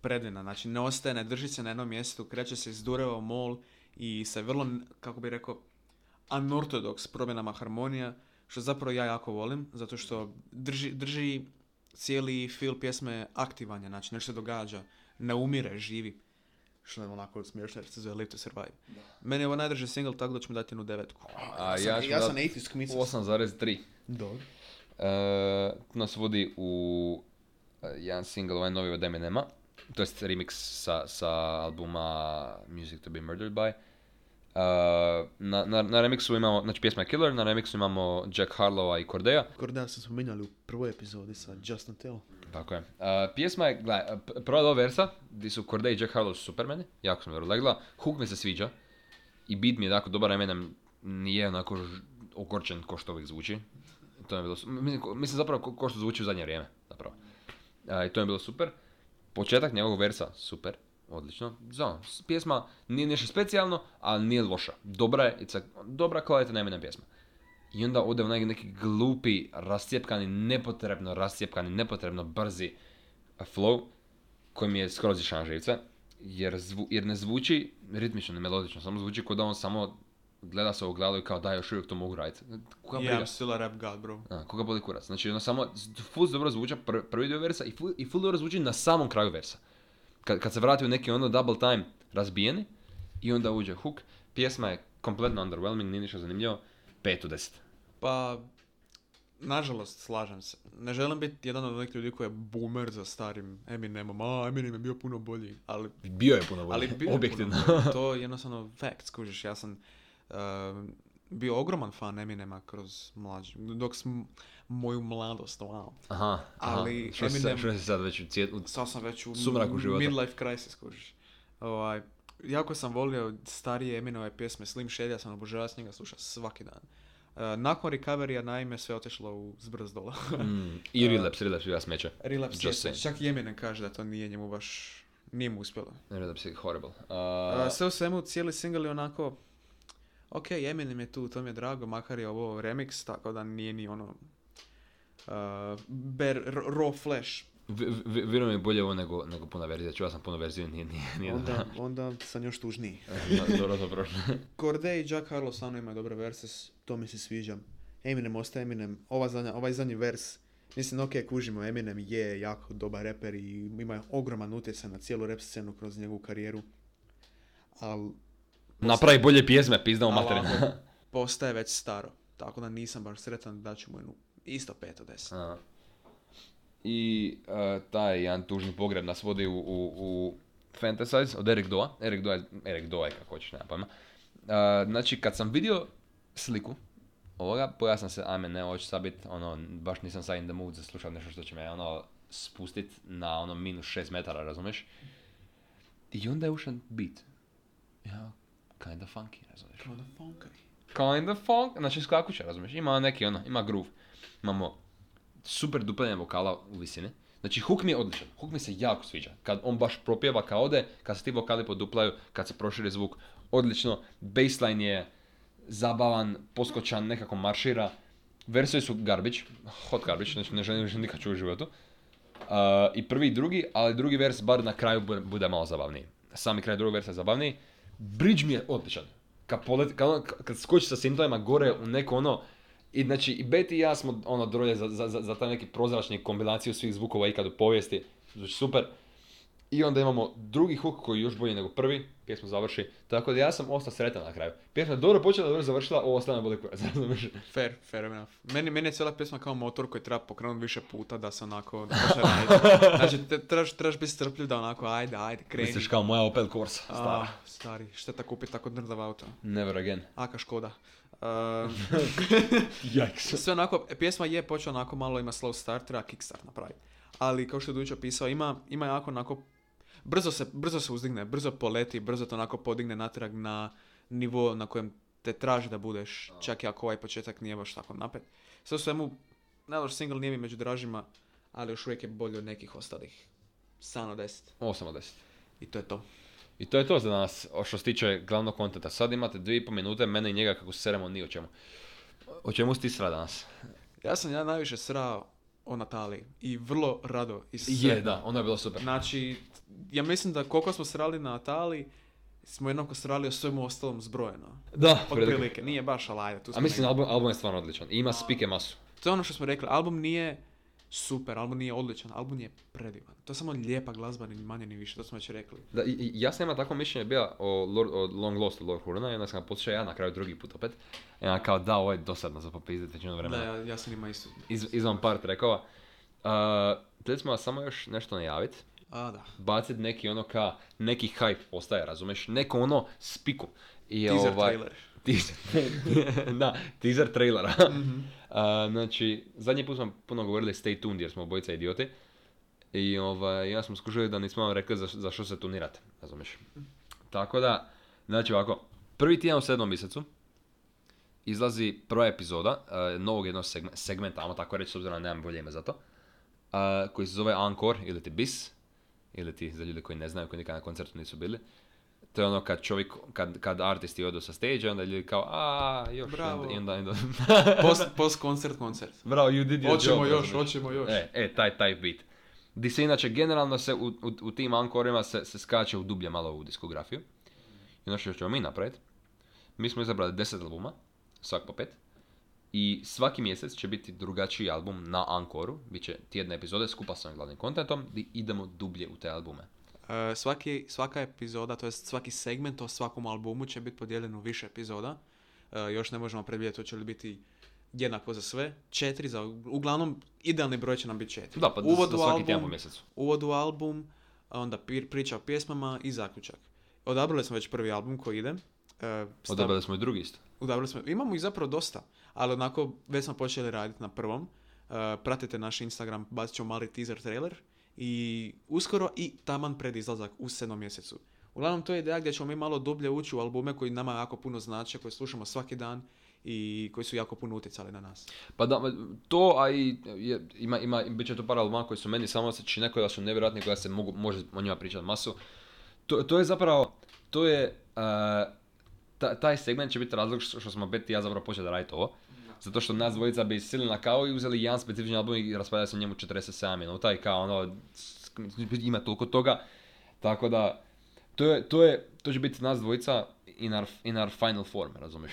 predivna, znači ne ostaje, ne drži se na jednom mjestu, kreće se iz dureva mol i sa vrlo, kako bi rekao, unorthodox promjenama harmonija, što zapravo ja jako volim, zato što drži, drži cijeli feel pjesme aktivan je, znači nešto se događa, ne umire, živi. Što je onako smiješno jer se zove Live to Survive. Meni je ovo najdrži single, tako da ću mu dati jednu devetku. A sam- ja ću ja sam dat atheist kmicac. 8,3. Dobro. To nas vodi u e, jedan single, ovaj novi od Eminema, to jest remix sa, sa albuma Music to be Murdered by. E, na, na, na remixu imamo, znači pjesma je Killer, na remixu imamo Jack Harlowa i Cordeja. Korda sam spominjali u prvoj epizodi sa Justin Tell. Tako je. E, pjesma je, gledaj, p- prva dva versa, gdje su Corday i Jack Harlow su super meni, jako sam dobro legla. Hook mi se sviđa i beat mi je tako dobar, Eminem nije onako ž- ogorčen ko što uvijek zvuči. To je bilo, su- mislim, ko- mislim zapravo ko, ko što zvuči u zadnje vrijeme, zapravo. E, I to je bilo super. Početak njegovog versa, super, odlično. Znam, pjesma nije nešto specijalno, ali nije loša. Dobra je, it's a, dobra kvalitetna Eminem pjesma. I onda ode u neki, neki glupi, rascijepkani, nepotrebno rascijepkani, nepotrebno brzi flow koji mi je skroz išao na živce. Jer, zvu, jer ne zvuči ritmično, ne melodično, samo zvuči kao da on samo gleda se u glavu i kao da još uvijek to mogu raditi. Koga Yeah, briga? I'm still a rap god, bro. A, koga boli kurac. Znači, ono samo, full dobro zvuča pr- prvi dio versa i full, i full dobro zvuči na samom kraju versa. Kad, kad se vrati u neki ono double time razbijeni i onda uđe hook, pjesma je kompletno underwhelming, nije ništa zanimljivo, 5 u 10. Pa, nažalost, slažem se. Ne želim biti jedan od onih ljudi koji je boomer za starim Eminemom. A, Eminem je bio puno bolji. Ali, Bio je puno bolji, ali bio je objektivno. puno bolji. To je <laughs> jednostavno fact, skužiš. Ja sam uh, bio ogroman fan Eminema kroz mlađi. Dok sam moju mladost, wow. Aha, Ali aha. Što, Eminem- što si sad već u cijet, Sad sam već u Sumraku života. midlife crisis, skužiš. Ovaj, jako sam volio starije Eminove pjesme, Slim Shady, ja sam obožavao s njega slušao svaki dan. Uh, nakon recoverija naime sve otišlo u zbrz dola. Mm, I <laughs> relapse, relapse bila smeće. Relapse saying. čak i Eminem kaže da to nije njemu baš, nije mu uspjelo. Relapse je horrible. Uh, Uh, sve u svemu, cijeli single je onako, ok, Eminem je tu, to mi je drago, makar je ovo remix, tako da nije ni ono, uh, bare, r- raw flash. Vjerujem mi je bolje ovo nego, nego puna verzija. Čuo sam puno verziju, nije, nije, nije Onda, onda sam još tužniji. <laughs> dobro. dobro, <laughs> dobro. Corday i Jack Harlow stvarno imaju dobre verses, to mi se sviđa. Eminem ostaje Eminem, Ova zadnja, ovaj zadnji vers, mislim, ok, kužimo, Eminem je jako dobar reper i ima ogroman utjecaj na cijelu rap scenu kroz njegovu karijeru, ali Napravi bolje pjesme, pizdamo ali materinu. ako postaje već staro, tako da nisam baš sretan da ću mu jednu isto 5 od 10. A. I e, taj jedan tužni pogreb nas vodi u, u, u Fantasize od Eric Doa. Eric Doa Eric Doa je kako hoćeš, nema pojma. E, znači, kad sam vidio sliku ovoga, pojao sam se, ajme, ne, hoću sad bit, ono, baš nisam sad in the mood za slušat nešto što će me, ono, spustit na, ono, minus 6 metara, razumiješ? I onda je ušan beat. Ja, kinda funky, razumiješ? kind of funk, znači skakuće, razumiješ, ima neki ono, ima groove. Imamo super duplanje vokala u visini. Znači hook mi je odličan, hook mi se jako sviđa. Kad on baš propjeva kao ode, kad se ti vokali poduplaju, kad se proširi zvuk, odlično. Baseline je zabavan, poskočan, nekako maršira. Versije su garbage, hot garbage, znači ne želim više nikad čuti u životu. Uh, I prvi i drugi, ali drugi vers bar na kraju bude, bude malo zabavniji. Sami kraj drugog versa je zabavniji. Bridge mi je odličan. Kad, poleti, kad, ono- kad skoči sa sintovima gore u neko ono, i znači i Betty i ja smo ono drolje za, za, za, za taj neki prozračni kombinaciju svih zvukova ikad u povijesti. Znači super. I onda imamo drugi hook koji je još bolji nego prvi, pjesma završi. Tako da ja sam ostao sretan na kraju. Pjesma je dobro počela, dobro završila, ovo ostane boli kurac. <laughs> razumiješ? Fair, fair enough. Meni, meni je cijela pjesma kao motor koji treba pokrenuti više puta da se onako da počne <laughs> raditi. Znači, te, trebaš, trebaš biti strpljiv da onako, ajde, ajde, kreni. Misliš kao moja Opel Corsa, A, stara. stari, šteta kupiti tako drdav auto. Never again. Aka Škoda. <laughs> Uh, sve onako, pjesma je počela onako malo ima slow start, treba kickstart napraviti. Ali kao što je Dujić opisao, ima, ima jako onako, brzo se, brzo se uzdigne, brzo poleti, brzo to onako podigne natrag na nivo na kojem te traži da budeš, čak i ako ovaj početak nije baš tako napet. Sve u svemu, najloš single nije mi među dražima, ali još uvijek je bolji od nekih ostalih. San od 10. 8 od 10. I to je to. I to je to za nas, što se tiče glavnog kontenta. Sad imate dvije i pol minute, mene i njega kako se seremo ni o čemu. O čemu si ti sra danas? Ja sam ja najviše srao o Nataliji i vrlo rado i Je, sretno. da, ono je bilo super. Znači, ja mislim da koliko smo srali na Nataliji, smo jednako srali o svemu ostalom zbrojeno. Da, Otprilike, nije baš alajde. Tu A mislim, album, album je stvarno odličan. Ima spike masu. To je ono što smo rekli, album nije super, album nije odličan, album je predivan. To je samo lijepa glazba, ni manje ni više, to smo već rekli. Da, i, i ja sam imao takvo mišljenje bila o, Lord, o Long Lost od Lord Hurona i onda sam ga poslušao ja na kraju drugi put opet. I onda kao da, ovo je dosadno za popizditi većinu vremena. Da, ja, ja sam ima isto. Iz, izvan par trekova. Uh, Htjeli smo vas samo još nešto najaviti. A, da. Bacit neki ono ka, neki hype postaje, razumeš? Neko ono spiku. I Teaser ovaj, trailer. <laughs> Teaser, <laughs> da, teaser trailera. <laughs> Mhm. A, znači, zadnji put smo puno govorili stay tuned jer smo obojica idioti. I ovaj, ja smo skušali da nismo vam rekli za, za što se tunirate, razumiješ. Tako da, znači ovako, prvi tjedan u sedmom mjesecu izlazi prva epizoda uh, novog jednog segme- segmenta, ajmo tako reći, s obzirom da nemam bolje ime za to, uh, koji se zove Encore ili ti BIS, ili ti za ljude koji ne znaju, koji nikad na koncertu nisu bili. To je ono kad čovjek, kad, kad artisti odu sa stage, onda ljudi kao, a još, Bravo. i onda, i onda, <laughs> Post, <laughs> post koncert, koncert. Bravo, you did your Hoćemo job, još, hoćemo još. E, e, taj, taj beat. Di se inače, generalno se u, u, u tim ankorima se, se skače u dublje malo u diskografiju. I ono što ćemo mi napraviti, mi smo izabrali 10 albuma, svak po pet. I svaki mjesec će biti drugačiji album na Ankoru, bit će tjedne epizode skupa sa ovim glavnim kontentom, gdje idemo dublje u te albume. E, svaki, svaka epizoda, to jest svaki segment o svakom albumu će biti podijeljen u više epizoda. E, još ne možemo predvidjeti hoće li biti jednako za sve. Četiri za, uglavnom, idealni broj će nam biti četiri. Da, pa Uvod da u svaki po album, mjesecu. uvod u album, onda priča o pjesmama i zaključak. Odabrali smo već prvi album koji ide. E, stav- Odabrali smo i drugi isto. Odabrali smo, imamo ih zapravo dosta, ali onako već smo počeli raditi na prvom. E, pratite naš Instagram, bacit ćemo mali teaser trailer i uskoro i taman pred izlazak u sedmom mjesecu. Uglavnom to je ideja gdje ćemo mi malo dublje ući u albume koji nama jako puno znače, koje slušamo svaki dan i koji su jako puno utjecali na nas. Pa da, to, a i je, ima, ima, bit će to par albuma koji su meni samo se čine koji da su nevjerojatni, koja se mogu, može o njima pričati masu. To, to je zapravo, to je, uh, ta- taj segment će biti razlog što, smo Beti i ja zapravo počeli da raditi ovo. Zato što nas dvojica bi sili na kao i uzeli jedan specifični album i raspravljali se njemu 47 minuta i kao ono, ima toliko toga. Tako da, to, je, to, je, to će biti nas dvojica in our, in our final form, razumiješ?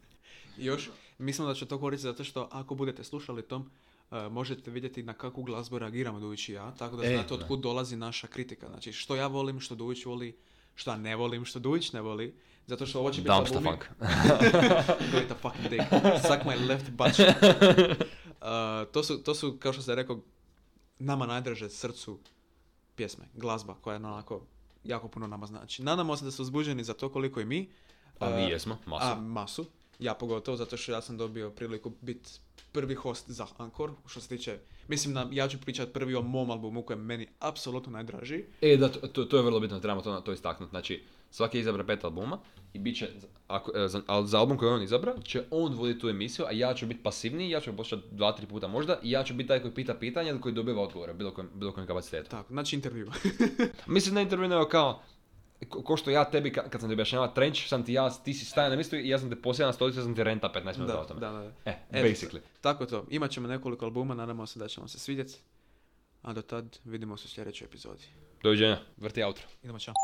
<laughs> Još, mislim da će to koristiti zato što ako budete slušali tom, e, možete vidjeti na kakvu glazbu reagiramo Dujić i ja, tako da E, znate da. od kud dolazi naša kritika. Znači, što ja volim, što Dujić voli, što ja ne volim, što Dujić ne voli, zato što ovo će biti Dumpster albumi- funk. Wait <laughs> a fucking dick. Suck my left butt. <laughs> Uh, to, su, to su, kao što sam rekao, nama najdraže srcu pjesme, glazba koja je onako jako puno nama znači. Nadamo se da su uzbuđeni za to koliko i mi. Pa mi Uh, jesmo, masu. A, masu. Ja pogotovo, zato što ja sam dobio priliku biti prvi host za Ankor, što se tiče, mislim, na, ja ću pričati prvi o mom albumu koji je meni apsolutno najdraži. E, da, to, to, to je vrlo bitno, trebamo to, to istaknuti. Znači, svaki je izabrao pet albuma i bit će, ako, e, za, za album koji on izabra, će on voditi tu emisiju, a ja ću biti pasivniji, ja ću poslušati dva, tri puta možda i ja ću biti taj koji pita pitanje ili koji dobiva odgovore, bilo kojem, bilo kojem kapacitetu. Tako, znači intervju. <laughs> Mislim da intervju nego kao, ko, što ja tebi, ka- kad sam ti objašnjava trench, sam ti ja, ti si stajan na mjestu i ja sam te posjeo na stolicu, ja sam ti renta 15 minuta o da, tome. da, da. E, Eto, basically. Tako to. Imat ćemo nekoliko albuma, nadamo se da će vam se svidjeti. A do tad vidimo se u sljedećoj epizodi. Doviđenja, vrti outro. Idemo čao.